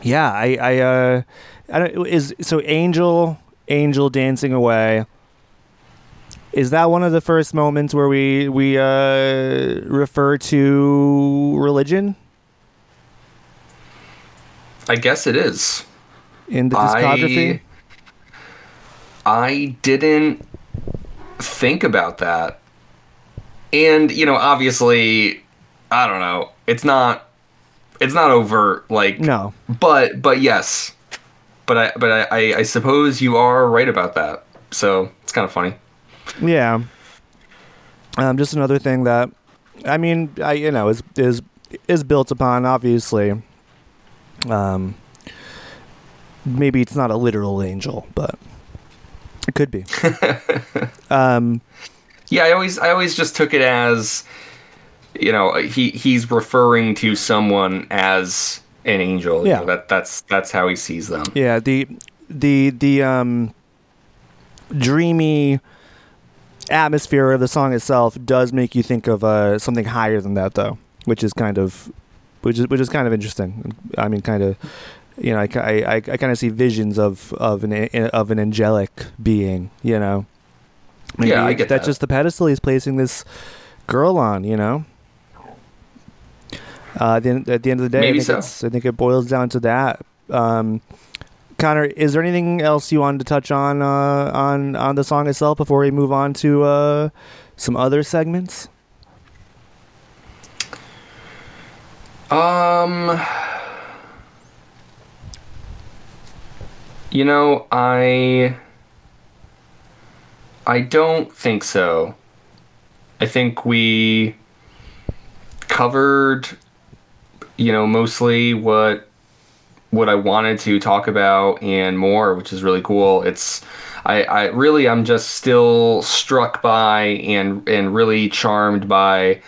yeah, I I, uh, I don't, is so Angel Angel dancing away. Is that one of the first moments where we we uh, refer to religion I guess it is. in the discography? I, I didn't think about that. And, you know, obviously, I don't know. It's not it's not overt like no. but but yes. But I but I, I, I suppose you are right about that. So, it's kind of funny. Yeah. Um, just another thing that, I mean, I you know is is is built upon obviously. Um, maybe it's not a literal angel, but it could be. um, Yeah, I always I always just took it as you know, he he's referring to someone as an angel. You Yeah. know, that that's that's how he sees them. yeah, the the the um dreamy atmosphere of the song itself does make you think of uh something higher than that though, which is kind of which is which is kind of interesting. I mean, kind of you know, I, I, I, kind of see visions of of an of an angelic being, you know. Yeah, I get that's that. just the pedestal he's placing this girl on, you know. Uh, at, the end, at the end of the day, I think, so. I think it boils down to that. Um, Connor, is there anything else you wanted to touch on uh, on on the song itself before we move on to uh, some other segments? Um You know, I I don't think so. I think we covered you know mostly what what I wanted to talk about and more, which is really cool. It's I, I really I'm just still struck by and and really charmed by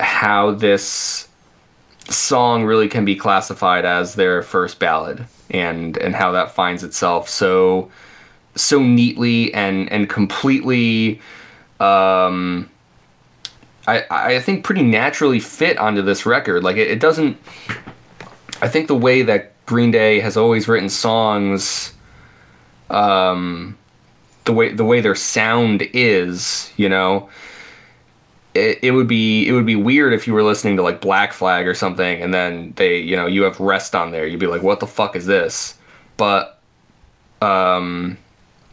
how this song really can be classified as their first ballad and and how that finds itself so so neatly and and completely um I I think pretty naturally fit onto this record. Like it, it doesn't I think the way that Green Day has always written songs um the way the way their sound is you know it, it would be it would be weird if you were listening to like Black Flag or something and then they you know you have rest on there. You'd be like what the fuck is this? But um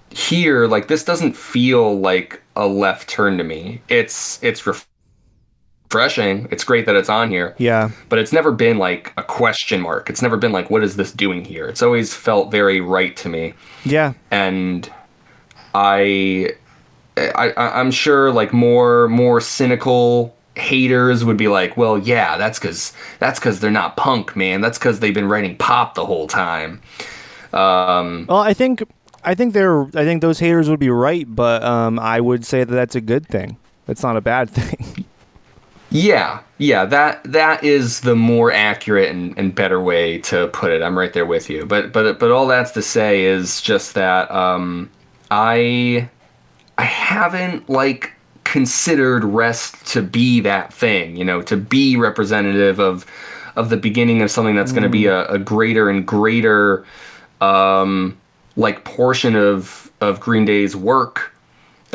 here like this doesn't feel like a left turn to me. It's it's ref- refreshing it's great that it's on here Yeah, but it's never been like a question mark it's never been like what is this doing here it's always felt very right to me yeah, and I, I I'm sure like more more cynical haters would be like, well, yeah, that's because that's because they're not punk, man. That's because they've been writing pop the whole time. Um, Well, I think I think they're I think those haters would be right, but um, I would say that that's a good thing. It's not a bad thing. Yeah, yeah, that that is the more accurate and, and better way to put it. I'm right there with you. But but but all that's to say is just that um, I I haven't like considered rest to be that thing, you know, to be representative of of the beginning of something that's going to be a, a greater and greater um, like portion of of Green Day's work,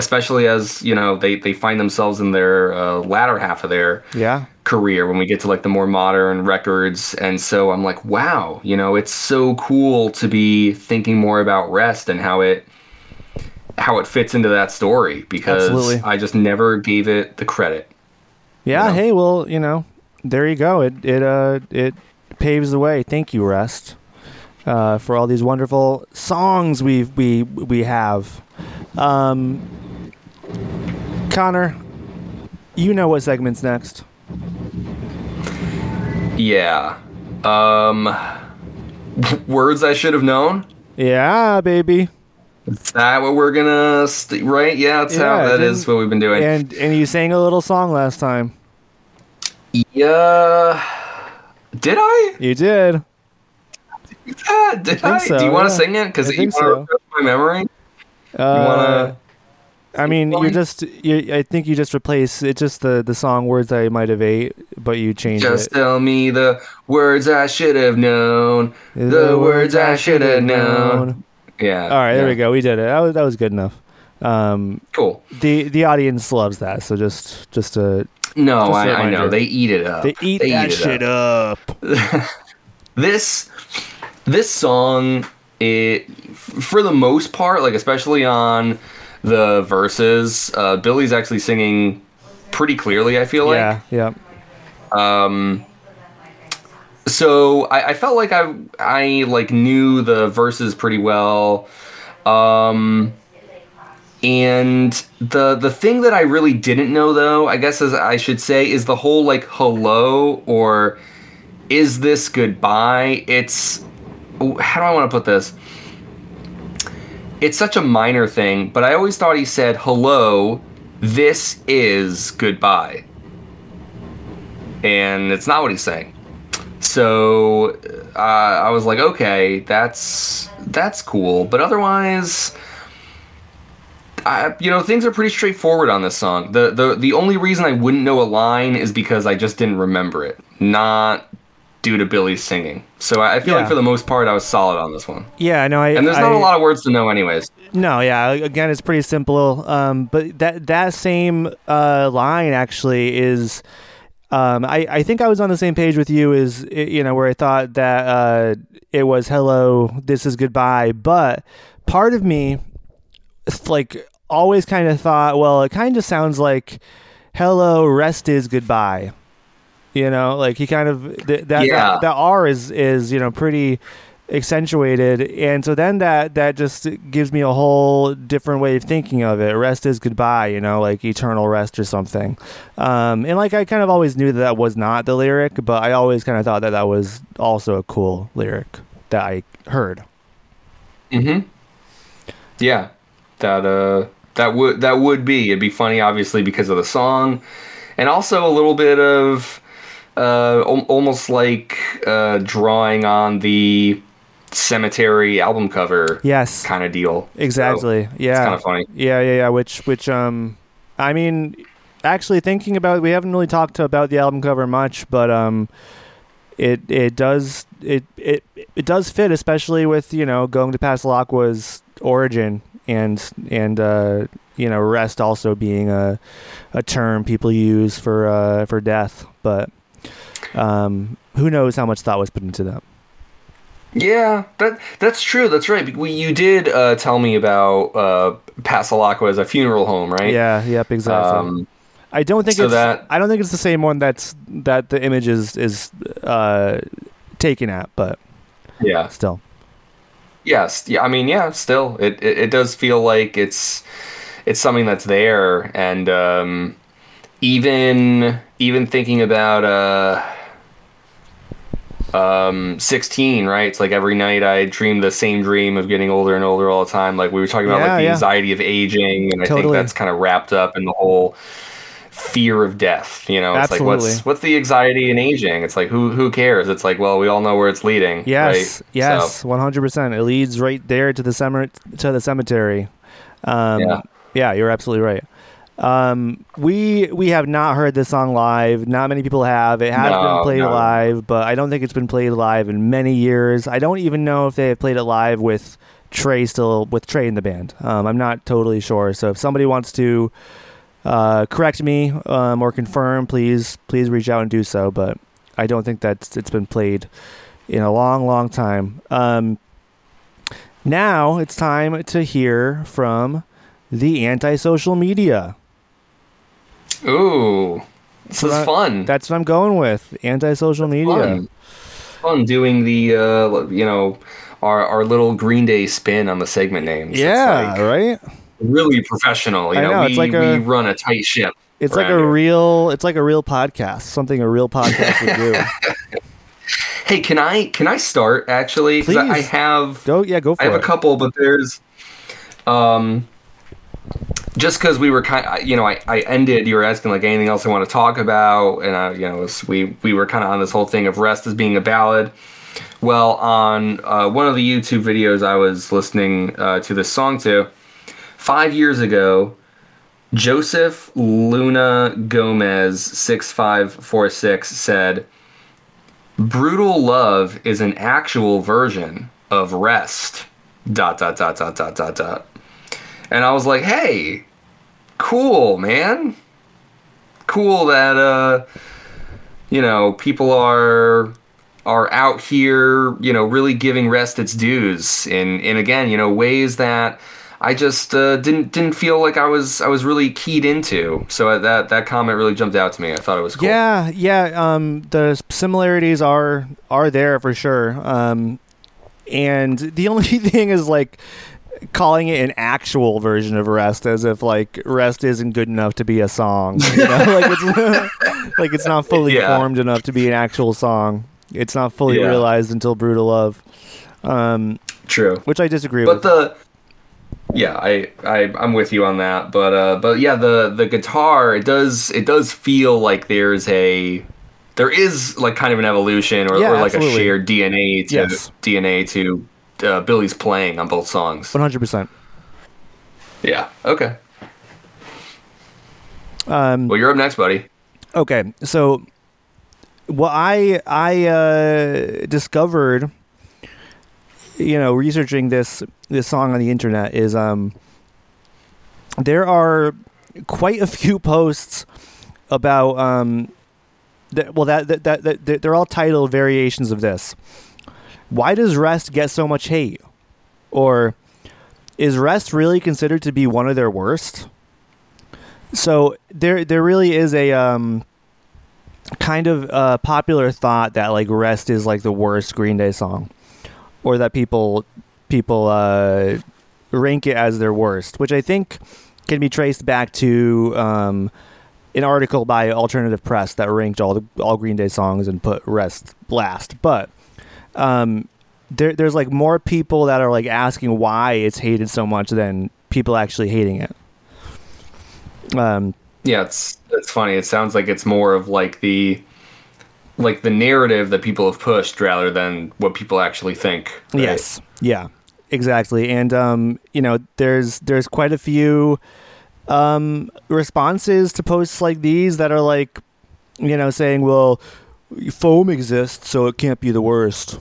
especially as you know they they find themselves in their uh, latter half of their yeah, career when we get to like the more modern records and so i'm like wow you know it's so cool to be thinking more about rest and how it how it fits into that story because Absolutely. i just never gave it the credit yeah. know? Hey, well, you know, there you go. It it uh it paves the way. Thank you, Rest, uh, for all these wonderful songs we we we have. Um, Connor, you know what segment's next. yeah um words i should have known Yeah, baby. is that what we're gonna st- right yeah that's Yeah, how that what we've been doing And and you sang a little song last time. Yeah. Did I? You did. Yeah, did I? think so, Do you want to yeah. sing it? Because you want to so. refresh my memory. Uh, wanna- I mean, you're just. You, I think you just replace it's just the the song words I might have ate, but you changed Just it. tell me the words I should have known. The words I should have known. Yeah. All right, there we go. We did it. That was that was good enough. Um, Cool. the the audience loves that, so just just uh No, Just a I, I know they eat it up. they eat that it shit up. this this song it for the most part like especially on the verses. Uh billy's actually singing pretty clearly i feel like. Yeah, yeah. um so I, I felt like i i like knew the verses pretty well. Um and the the thing that i really didn't know though i guess as i should say is the whole like hello or is this goodbye? It's how do i want to put this it's such a minor thing but i always thought he said hello this is goodbye. And it's not what he's saying. So uh, i was like okay that's that's cool. But otherwise I, you know things are pretty straightforward on this song. The, the the only reason i wouldn't know a line is because i just didn't remember it. Not due to billy's singing so i, feel Yeah. like for the most part i was solid on this one Yeah, no, I and there's not I- a lot of words to know anyways No, yeah. Again, it's pretty simple. Um, but that that same uh, line actually is. Um, I, I think I was on the same page with you is you know where I thought that uh, it was hello, this is goodbye. But part of me, like, always kind of thought, well, it kind of sounds like hello, rest is goodbye. You know, like he kind of th- that Yeah. that, that R is is you know pretty accentuated and so then that that just gives me a whole different way of thinking of it rest is goodbye you know like eternal rest or something um and like i kind of always knew that that was not the lyric but i always kind of thought that that was also a cool lyric that i heard Mm-hmm. Yeah, that uh, that would that would be. It'd be funny, obviously, because of the song, and also a little bit of uh, al- almost like uh, drawing on the cemetery album cover yes kind of deal. exactly yeah It's kind of funny. Yeah, yeah, yeah. Which, which, um, I mean, actually thinking about, we haven't really talked about the album cover much, but um, it it does it it it does fit, especially with you know going to Pasalacqua's origin and and uh, you know rest also being a a term people use for uh, for death, but um, who knows how much thought was put into that. Yeah, that that's true. That's right. We, you did uh, tell me about uh, Pasalacqua as a funeral home, right? Yeah, yep, exactly. Um, I don't think So it's. that- I don't think it's the same one that's that the image is is uh, taken at, but yeah. still. Yes. Yeah. I mean, yeah. Still, it, it, it does feel like it's it's something that's there, and um, even even thinking about uh, um, sixteen, right? It's like every night I dream the same dream of getting older and older all the time. Like we were talking about, Yeah, like the yeah. anxiety of aging, and I think that's kind of wrapped up in the whole fear of death. You know, it's like what's what's the anxiety in aging? It's like who who cares? It's like well, we all know where it's leading. Yes, right? yes, So, one hundred percent. It leads right there to the cemetery. To the cemetery. Um, Yeah. yeah, you're absolutely right. Um, we we have not heard this song live. Not many people have. It has been played no. live, but I don't think it's been played live in many years. I don't even know if they have played it live with Tré still with Tré in the band. Um, I'm not totally sure. So if somebody wants to uh, correct me um, or confirm, please please reach out and do so. But I don't think that it's been played in a long, long time. Um, now it's time to hear from the antisocial media. Ooh, this is fun. That's what I'm going with. Antisocial media. fun. Fun doing the uh, you know our our little Green Day spin on the segment names. Yeah, like right. really professional. You I know, know, we, it's like we run a tight ship. It's like a here. real. It's like a real podcast. Something a real podcast would do. Hey, can I can I start actually? 'Cause I, I Please. have Go, yeah, go for I have it. a couple, but there's um just because we were kind of, you know, I, I ended, you were asking like anything else I want to talk about. And I, you know, was, we, we were kind of on this whole thing of rest as being a ballad. Well, on uh, one of the YouTube videos I was listening uh, to this song to, five years ago, Joseph Luna Gomez six five four six said, "Brutal love is an actual version of rest." Dot dot dot dot dot dot dot. And I was like, "Hey, cool, man. Cool that uh, you know, people are." are out here, you know, really giving rest its dues in in again, you know, ways that I just uh, didn't didn't feel like I was I was really keyed into. So that that comment really jumped out to me. I thought it was cool. Yeah, yeah. Um, the similarities are are there for sure. Um, and the only thing is like calling it an actual version of rest as if like rest isn't good enough to be a song you know? like it's like it's not fully Yeah. formed enough to be an actual song it's not fully Yeah. realized until brutal love um True. which i disagree But with but the yeah, I, I I'm with you on that. But uh but yeah, the the guitar it does it does feel like there's a there is like kind of an evolution or, Yeah, or like absolutely. a shared DNA to Yes. DNA to uh, Billie's playing on both songs. 100% Yeah. Okay. um Well, you're up next, buddy. Okay, so what I I uh, discovered, you know, researching this this song on the internet is um there are quite a few posts about um that well that that, that that they're all titled variations of this. Why does rest get so much hate? Or is rest really considered to be one of their worst? So there there really is a um kind of uh, popular thought that like rest is like the worst Green Day song, or that people people uh, rank it as their worst, which I think can be traced back to um, an article by Alternative Press that ranked all the all Green Day songs and put rest last. But um, there there's like more people that are like asking why it's hated so much than people actually hating it. Um, Yeah, it's it's funny. It sounds like it's more of like the like the narrative that people have pushed rather than what people actually think. right? Yes. Yeah. Exactly. And um, you know, there's there's quite a few um responses to posts like these that are like, you know, saying, "Well, foam exists, so it can't be the worst."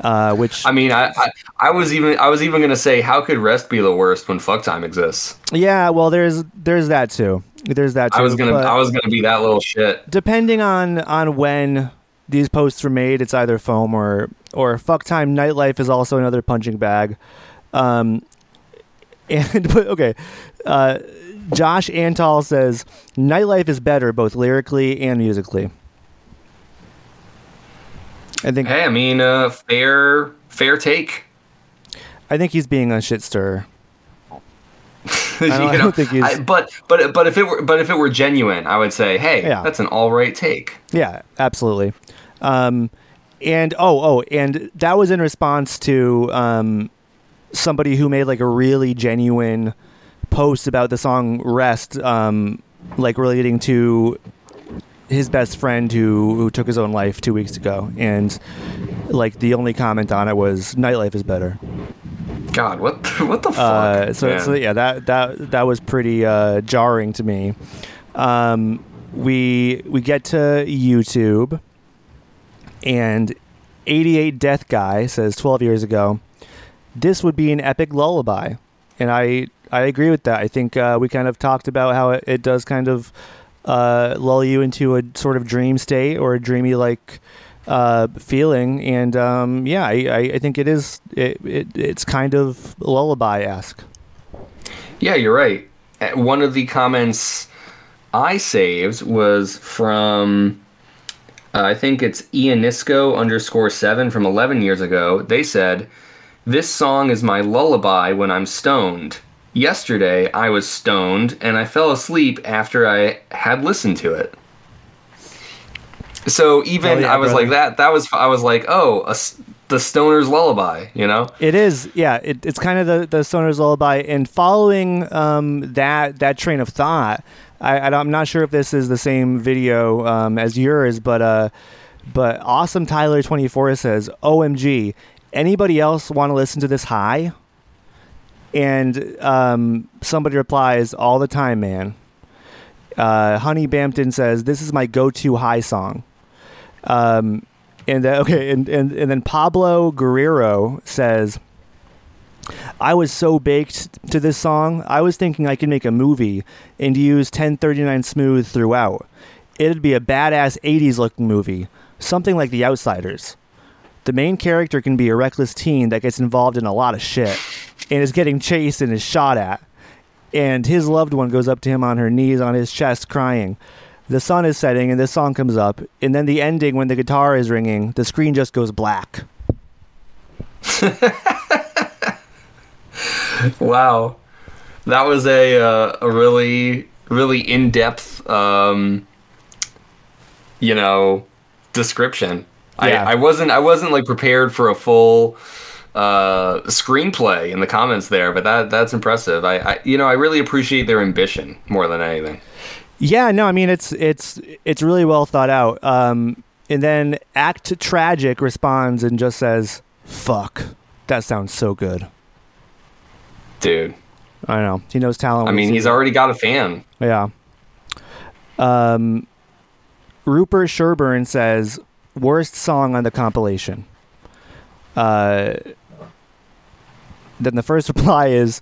Uh, which I mean, I, I I was even I was even gonna say, how could rest be the worst when fuck time exists? yeah, well, there's there's that too. There's that too. I was gonna I was gonna be that little shit. depending on on when these posts were made, it's either foam or or fuck time. Nightlife is also another punching bag. Um, and but okay, uh, Josh Antal says nightlife is better both lyrically and musically. I think Hey, I mean, uh, fair fair take. I think he's being a shit stirrer. You I don't think he's- I- but but but if it were but if it were genuine, I would say, hey, Yeah. that's an all right take. Yeah, absolutely. Um, and oh, oh, and that was in response to um, somebody who made like a really genuine post about the song "Rest," um, like relating to his best friend who who took his own life two weeks ago, and like the only comment on it was "Nightlife is better." God, what the, what the fuck? Uh, so, man? so yeah, that that that was pretty uh, jarring to me. Um, we we get to YouTube, and 88 Death Guy says 12 years ago, this would be an epic lullaby, and I I agree with that. I think uh, we kind of talked about how it, it does kind of uh, lull you into a sort of dream state or a dreamy like uh, feeling, and um, yeah, I, I, think it is. It, it it's kind of lullaby esque. Yeah, you're right. Uh, One of the comments I saved was from, uh, I think it's Ianisco underscore seven from 11 years ago. They said, This song is my lullaby when I'm stoned. Yesterday, I was stoned and I fell asleep after I had listened to it. So even yeah, I was brother. like that. That was I was like, oh, a the stoner's lullaby, you know? It is, yeah. It, it's kind of the the stoner's lullaby, and following um, that that train of thought, I, I am not sure if this is the same video um, as yours, but uh, but awesome Tyler twenty four says, "OMG, anybody else want to listen to this high?" And um, somebody replies, "All the time, man." Uh, Honey Bampton says, "This is my go-to high song." Um, and uh, okay, and, and and then Pablo Guerrero says, "I was so baked to this song. I was thinking I could make a movie and use 1039 Smooth throughout. It'd be a badass 80s looking movie, something like The Outsiders. The main character can be a reckless teen that gets involved in a lot of shit and is getting chased and is shot at." and his loved one goes up to him on her knees on his chest crying. The sun is setting and this song comes up, and then the ending when the guitar is ringing, the screen just goes black. wow, that was a uh, a really really in depth, um, you know, description. Yeah. I, I wasn't I wasn't like prepared for a full uh, screenplay in the comments there, but that that's impressive. I, I you know I really appreciate their ambition more than anything. Yeah, no, I mean it's it's it's really well thought out. Um, and then Act Tragic responds and just says, "Fuck, that sounds so good." Dude, I know he knows talent. I mean, he's already got a fan. Yeah. Um, Rupert Sherburne says worst song on the compilation. Uh, then the first reply is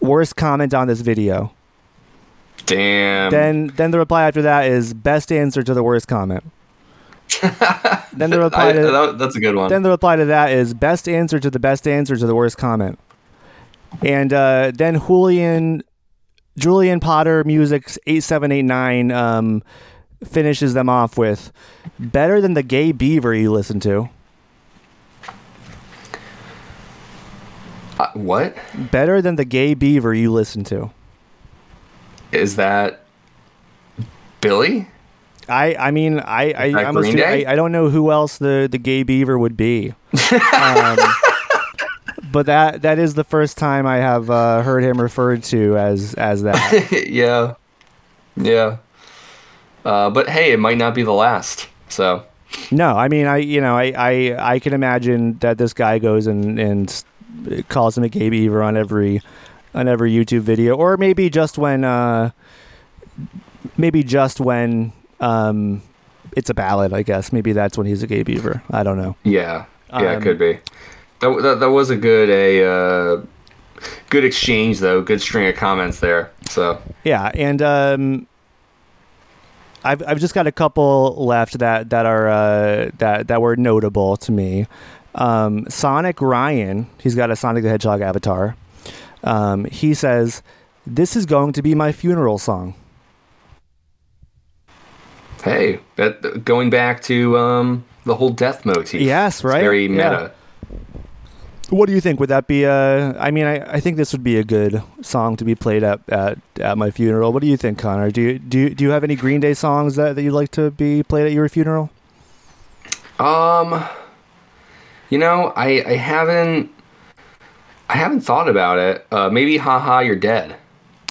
worst comment on this video. Damn. Then then the reply after that is best answer to the worst comment. then the reply to that, that's a good one. then the reply to that is best answer to the best answer to the worst comment. And uh, then Julian Julian Potter Music's eight seven eight nine um, finishes them off with better than the gay beaver you listen to. Uh, what Better than the gay beaver you listen to. is that? Billy? I, I mean I I, I'm Green? I I don't know who else the, the gay beaver would be, um, but that that is the first time I have uh, heard him referred to as as that. yeah, yeah. Uh, but hey, it might not be the last. So No, I mean, I you know, I I, I can imagine that this guy goes and and calls him a gay beaver on every on every YouTube video, or maybe just when uh, maybe just when um, it's a ballad. I guess maybe that's when he's a gay beaver. I don't know. yeah, yeah, Um, it could be. That, that that was a good a uh, good exchange though. Good string of comments there. So Yeah, and um, I've I've just got a couple left that that are uh, that that were notable to me. Um, Sonic Ryan, he's got a Sonic the Hedgehog avatar. Um, he says, "This is going to be my funeral song." hey, that going back to um, the whole death motif. Yes, It's right? Very Yeah. meta. What do you think? Would that be a? I mean, I, I think this would be a good song to be played at, at at my funeral. What do you think, Connor? Do you do you, do you have any Green Day songs that, that you'd like to be played at your funeral? Um, you know, I I haven't I haven't thought about it. Uh, maybe haha, you're dead.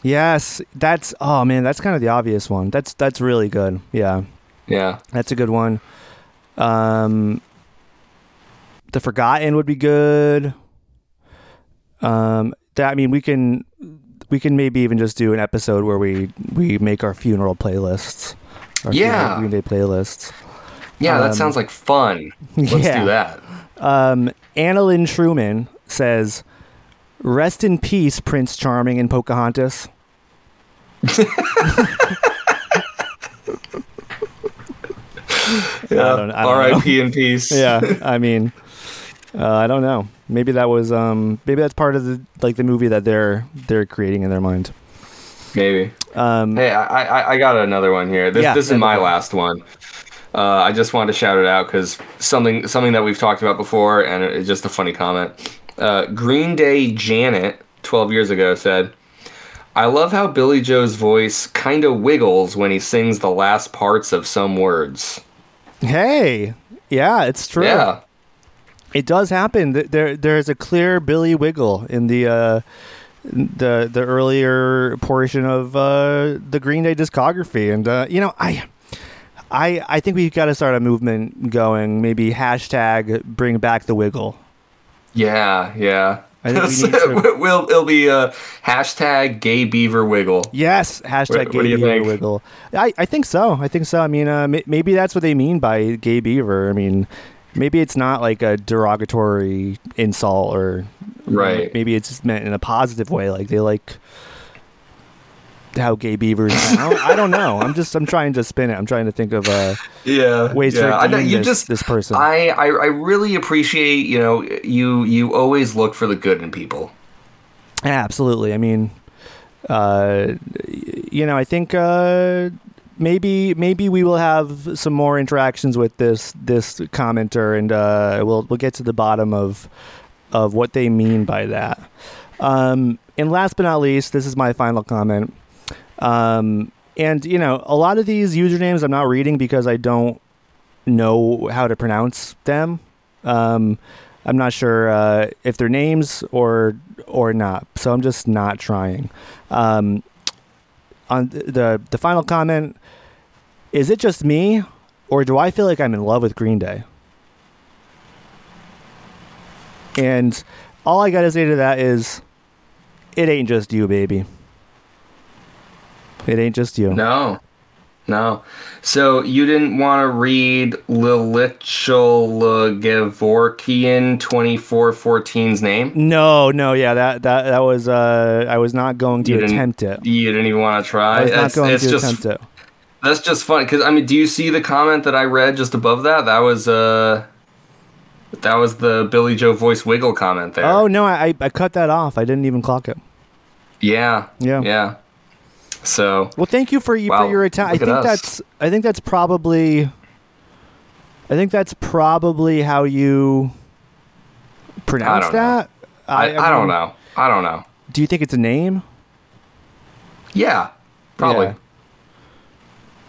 Yes, that's oh man, that's kind of the obvious one. That's that's really good. Yeah, Yeah. that's a good one. Um, the Forgotten would be good. Um, that I mean, we can we can maybe even just do an episode where we we make our funeral playlists. Our Yeah. funeral Green Day playlists. Yeah, that Um, sounds like fun. Let's yeah. do that. Um, Annalyn Truman says, "Rest in peace, Prince Charming and Pocahontas." Yeah. R.I.P. in peace. yeah i mean uh, i don't know maybe that was um maybe that's part of the like the movie that they're they're creating in their mind Maybe. um Hey, I, I I got another one here. This Yeah, this is my last one. Uh, I just wanted to shout it out because something something that we've talked about before, and it's just a funny comment. Uh, Green Day Janet, twelve years ago, said, "I love how Billie Joe's voice kind of wiggles when he sings the last parts of some words." hey yeah it's true Yeah, It does happen. There, there's a clear Billie Wiggle in the uh, the the earlier portion of uh, the Green Day discography, and uh, you know, I, I, I think we've got to start a movement going. Maybe hashtag Bring Back the Wiggle. Yeah, yeah. I think we need to- we'll it'll be uh, hashtag Gay Beaver Wiggle. Yes, hashtag What- Gay what do you Beaver think? Wiggle. I, I think so. I think so. I mean, uh, may- maybe that's what they mean by Gay Beaver. I mean, maybe it's not like a derogatory insult or Right. Maybe it's meant in a positive way, like they like how gay beavers sound. I don't know. I'm just I'm trying to spin it. I'm trying to think of uh, Yeah, ways yeah. to I know you this, just this person. I, I I really appreciate you know you you always look for the good in people. Yeah, absolutely. I mean, uh, you know, I think uh, maybe maybe we will have some more interactions with this this commenter, and uh, we'll we'll get to the bottom of of what they mean by that. Um, and last but not least, this is my final comment. Um, and you know, a lot of these usernames I'm not reading because I don't know how to pronounce them. Um, I'm not sure uh, if they're names or or not, so I'm just not trying. Um, on the the final comment, is it just me, or do I feel like I'm in love with Green Day? And all I gotta say to that is, it ain't just you, baby. It ain't just you. No, no. So you didn't want to read Lilichel Gevorkian twenty four 14's name. No, no, yeah, that that that was uh I was not going to You attempt it. You didn't even want to try. I was not That's- going it's to just attempt it. that's just funny because I mean, do you see the comment that I read just above that? That was uh, that was the Billie Joe voice wiggle comment there. Oh no, I I cut that off. I didn't even clock it. yeah, Yeah. yeah. So Well, thank you for Wow, for your attempt. I think us. that's I think that's probably I think that's probably how you pronounce don't that. I, I, don't know. I don't know. Do you think it's a name? Yeah, probably. Yeah.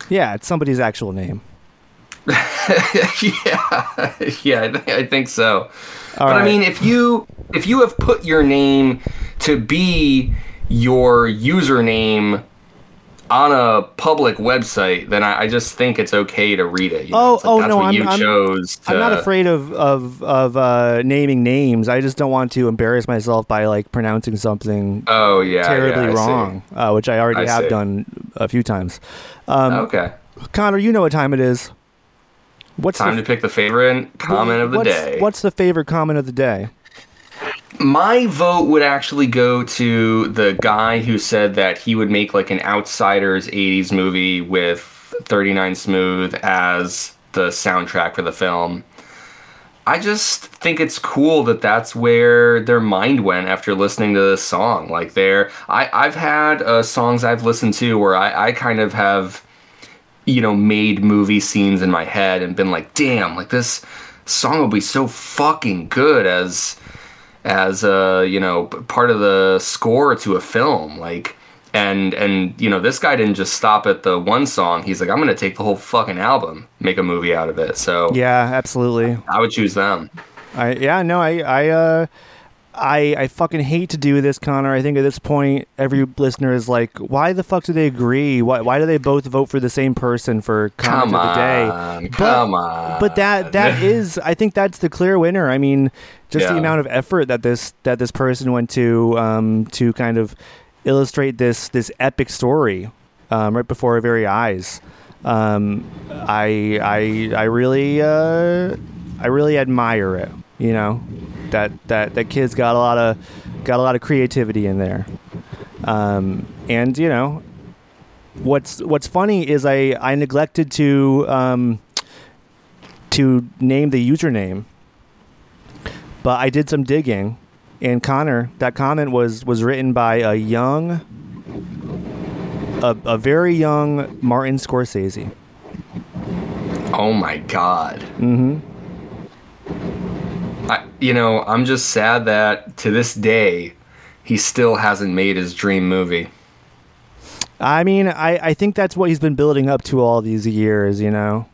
Yeah, it's somebody's actual name. yeah, yeah, I, th- I think so. All but I mean, if you if you have put your name to be your username on a public website, then I, I just think it's okay to read it. you know? Oh, like oh, that's no, what I'm- you I'm- chose. To, I'm not afraid of of of uh, naming names. I just don't want to embarrass myself by like pronouncing something Oh yeah, terribly yeah, wrong, uh, which I already I have see. done a few times. Um, Okay, Connor, you know what time it is. What's time the, to pick the favorite comment of the day. What's the favorite comment of the day? My vote would actually go to the guy who said that he would make like an Outsiders 80s movie with 39 Smooth as the soundtrack for the film. I just think it's cool that that's where their mind went after listening to this song. Like, there, I've had uh, songs I've listened to where I, I kind of have, you know, made movie scenes in my head and been like, damn, like this song will be so fucking good as as a you know part of the score to a film like and and you know this guy didn't just stop at the one song he's like i'm gonna take the whole fucking album make a movie out of it so Yeah, absolutely. i would choose them I yeah no I I uh I I fucking hate to do this, Connor. I think at this point every listener is like, why the fuck do they agree? Why why do they both vote for the same person for comment come of the day? on But- come on But that that is I think that's the clear winner. I mean, just the amount of effort that this that this person went to um to kind of illustrate this this epic story um, right before our very eyes. Um, I I I really uh, I really admire it. You know that that that kid's got a lot of got a lot of creativity in there. Um, and you know what's what's funny is I I neglected to um, to name the username, but I did some digging, and Connor that comment was was written by a young, a, a very young Martin Scorsese. oh my god Mm-hmm. I, you know i'm just sad that to this day he still hasn't made his dream movie I mean, I, I think that's what he's been building up to all these years, you know.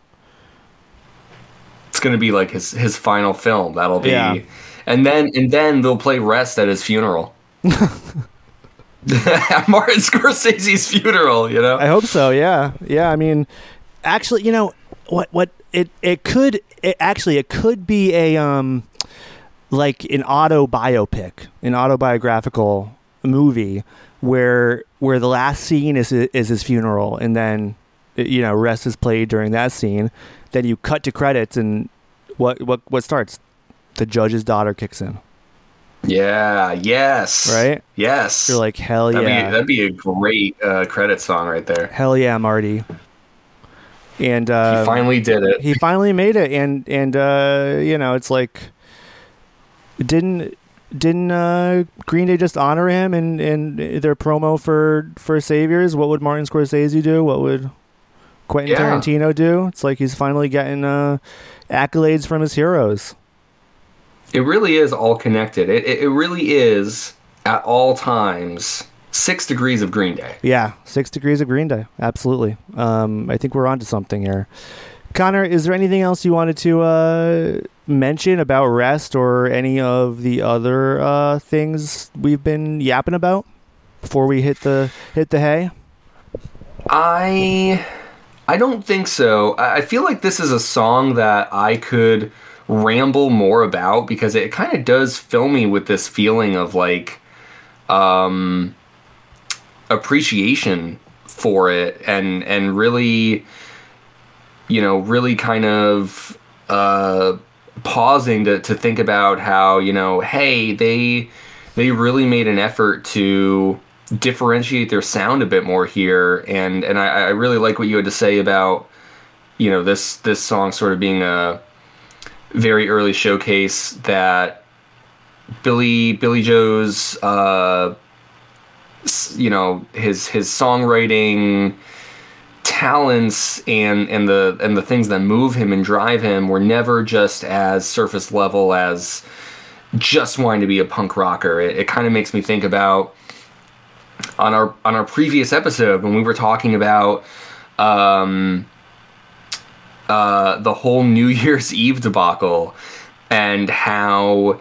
It's gonna be like his his final film. That'll be, Yeah. and then and then they'll play Rest at his funeral. Martin Scorsese's funeral, you know. I hope so. Yeah, yeah. I mean, actually, you know what? What it it could it, actually it could be a um like an auto biopic, an autobiographical movie where where the last scene is is his funeral, and then you know rest is played during that scene. Then you cut to credits, and what what what starts? The judge's daughter kicks in, Yeah. Yes. right? Yes. You're like hell that'd yeah. be that'd be a great uh, credit song right there. Hell yeah, Marty. And uh, he finally did it. he finally made it, and and uh, you know it's like didn't didn't uh, Green Day just honor him in, in their promo for for Saviors? What would Martin Scorsese do? What would Quentin Yeah. Tarantino do? It's like he's finally getting uh, accolades from his heroes. It really is all connected. It, it, it really is at all times six degrees of Green Day. Yeah, six degrees of Green Day. Absolutely. Um, I think we're onto something here. Connor, is there anything else you wanted to uh, mention about rest or any of the other uh, things we've been yapping about before we hit the hit the hay? I I don't think so. I feel like this is a song that I could ramble more about because it kind of does fill me with this feeling of like um appreciation for it and and really you know really kind of uh pausing to, to think about how you know hey they they really made an effort to differentiate their sound a bit more here and and I, I really like what you had to say about you know this this song sort of being a very early showcase that Billie Billie Joe's uh you know his his songwriting talents and and the and the things that move him and drive him were never just as surface level as just wanting to be a punk rocker. It, it kind of makes me think about on our on our previous episode when we were talking about um, uh, the whole New Year's Eve debacle and how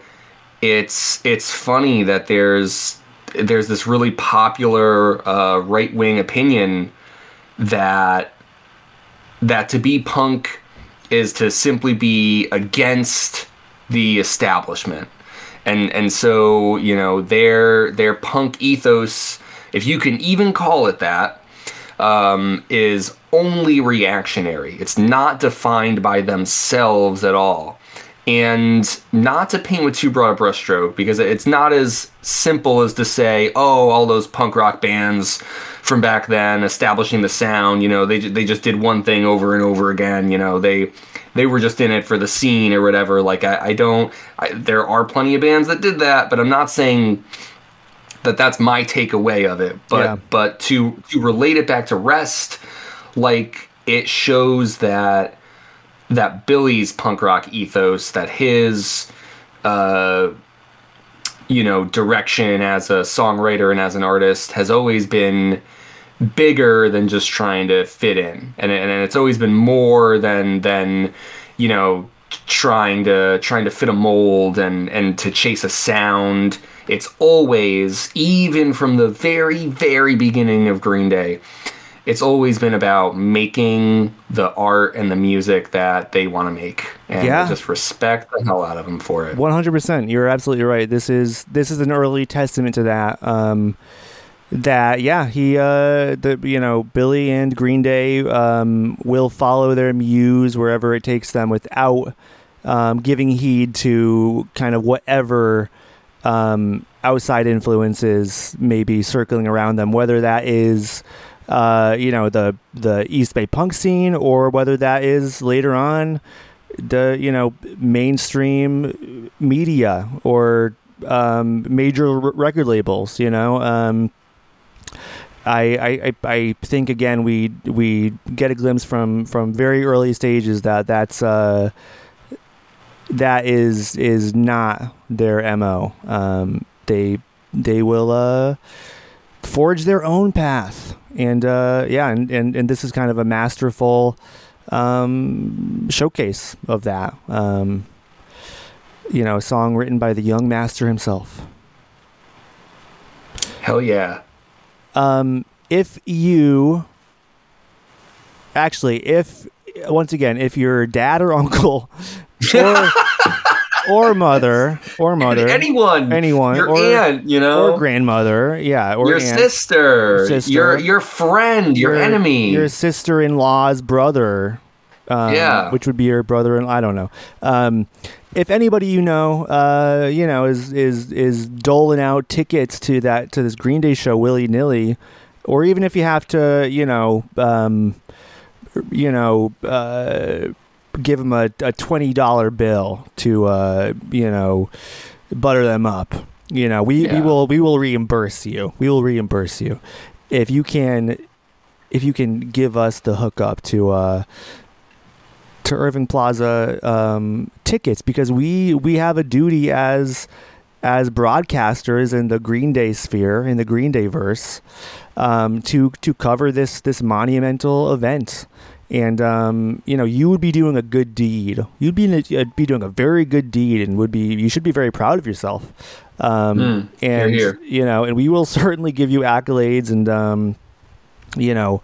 it's it's funny that there's there's this really popular uh, right wing opinion that that to be punk is to simply be against the establishment. And and so you know their their punk ethos if you can even call it that um, is only reactionary. It's not defined by themselves at all. And not to paint with too broad a brushstroke because it's not as simple as to say oh all those punk rock bands from back then establishing the sound you know they, they just did one thing over and over again you know they they were just in it for the scene or whatever. Like i, I don't I, there are plenty of bands that did that but i'm not saying that that's my takeaway of it. But Yeah. but to to relate it back to rest like it shows that that billie's punk rock ethos that his uh you know direction as a songwriter and as an artist has always been bigger than just trying to fit in. And, and it's always been more than than you know trying to trying to fit a mold and and to chase a sound it's always even from the very very beginning of green day it's always been about making the art and the music that they want to make and Yeah. Just respect the hell out of them for it One hundred percent. You're absolutely right. This is this is an early testament to that. Um, that yeah, he uh, the you know Billie and Green Day um, will follow their muse wherever it takes them without um, giving heed to kind of whatever um, outside influences maybe circling around them, whether that is uh, you know the the East Bay punk scene or whether that is later on the you know mainstream media or um, major r- record labels. You know, um, I, I I think again we we get a glimpse from from very early stages that that's uh, that is is not their mo. Um, they they will uh, forge their own path, and uh, yeah, and, and and this is kind of a masterful um, showcase of that. Um, you know, a song written by the young master himself. Hell yeah. Um, if you actually, if once again, if your dad or uncle or or mother or mother. anyone. Anyone. Your or, aunt you know? or grandmother. Yeah or your aunt, sister, sister, your your friend your, enemy. your sister-in-law's brother um, Yeah. which would be your brother and I don't know. Um, if anybody you know uh, you know is is is doling out tickets to that to this Green Day show willy nilly or even if you have to you know um, you know uh, give them a, a twenty dollar bill to uh, you know butter them up. You know, we, we will we will reimburse you. We will reimburse you if you can if you can give us the hookup to uh to Irving Plaza um, tickets because we we have a duty as as broadcasters in the Green Day sphere in the Green Day verse um, to to cover this this monumental event. And um, you know, you would be doing a good deed. You'd be uh, be doing a very good deed, and would be you should be very proud of yourself. Um, Mm, and hear. you know, and we will certainly give you accolades and um, you know,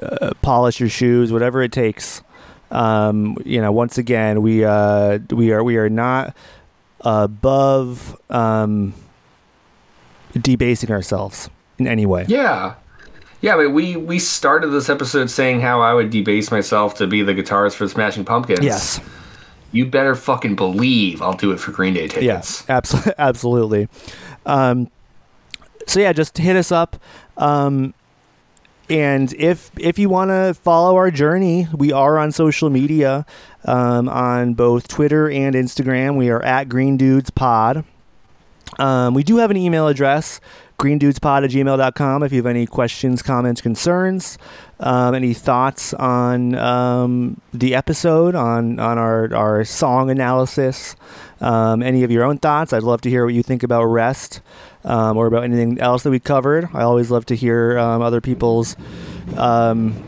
uh, polish your shoes, whatever it takes. Um, you know, once again, we uh, we are we are not above um, debasing ourselves in any way. yeah yeah but we we started this episode saying how i would debase myself to be the guitarist for smashing pumpkins Yes. you better fucking believe i'll do it for green day tickets Yes, absolutely, absolutely. Um, so yeah, just hit us up. Um, and if if you want to follow our journey, we are on social media, um, on both Twitter and Instagram. We are at Green Dudes Pod. Um, we do have an email address, greendudespod at gmail.com, if you have any questions, comments, concerns, um, any thoughts on um, the episode, on, on our, our song analysis, um, any of your own thoughts. I'd love to hear what you think about Rest um, or about anything else that we covered. I always love to hear um, other people's, um,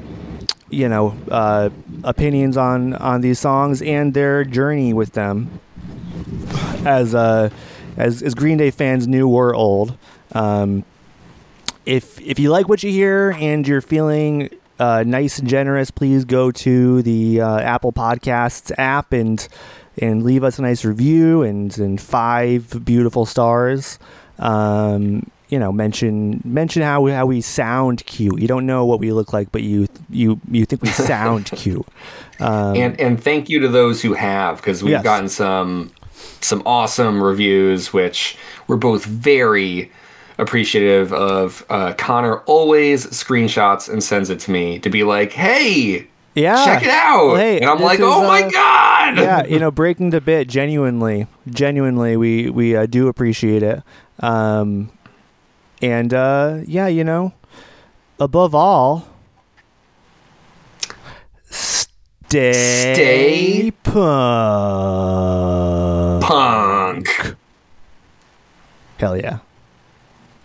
you know, uh, opinions on, on these songs and their journey with them as uh, as as Green Day fans, new or old. Um, if if you like what you hear and you're feeling uh, nice and generous, please go to the uh, Apple Podcasts app and and leave us a nice review and and five beautiful stars. Um, you know, mention mention how we, how we sound cute. You don't know what we look like, but you you you think we sound cute. Um, and and thank you to those who have because we've Yes. gotten some some awesome reviews which we're both very appreciative of uh, connor always screenshots and sends it to me to be like hey yeah, check it out Hey, and i'm like is, oh my uh, god yeah, you know, breaking the bit genuinely, genuinely, we we uh, do appreciate it. Um, and uh, yeah, you know, above all, stay, Stay punk. punk Hell yeah.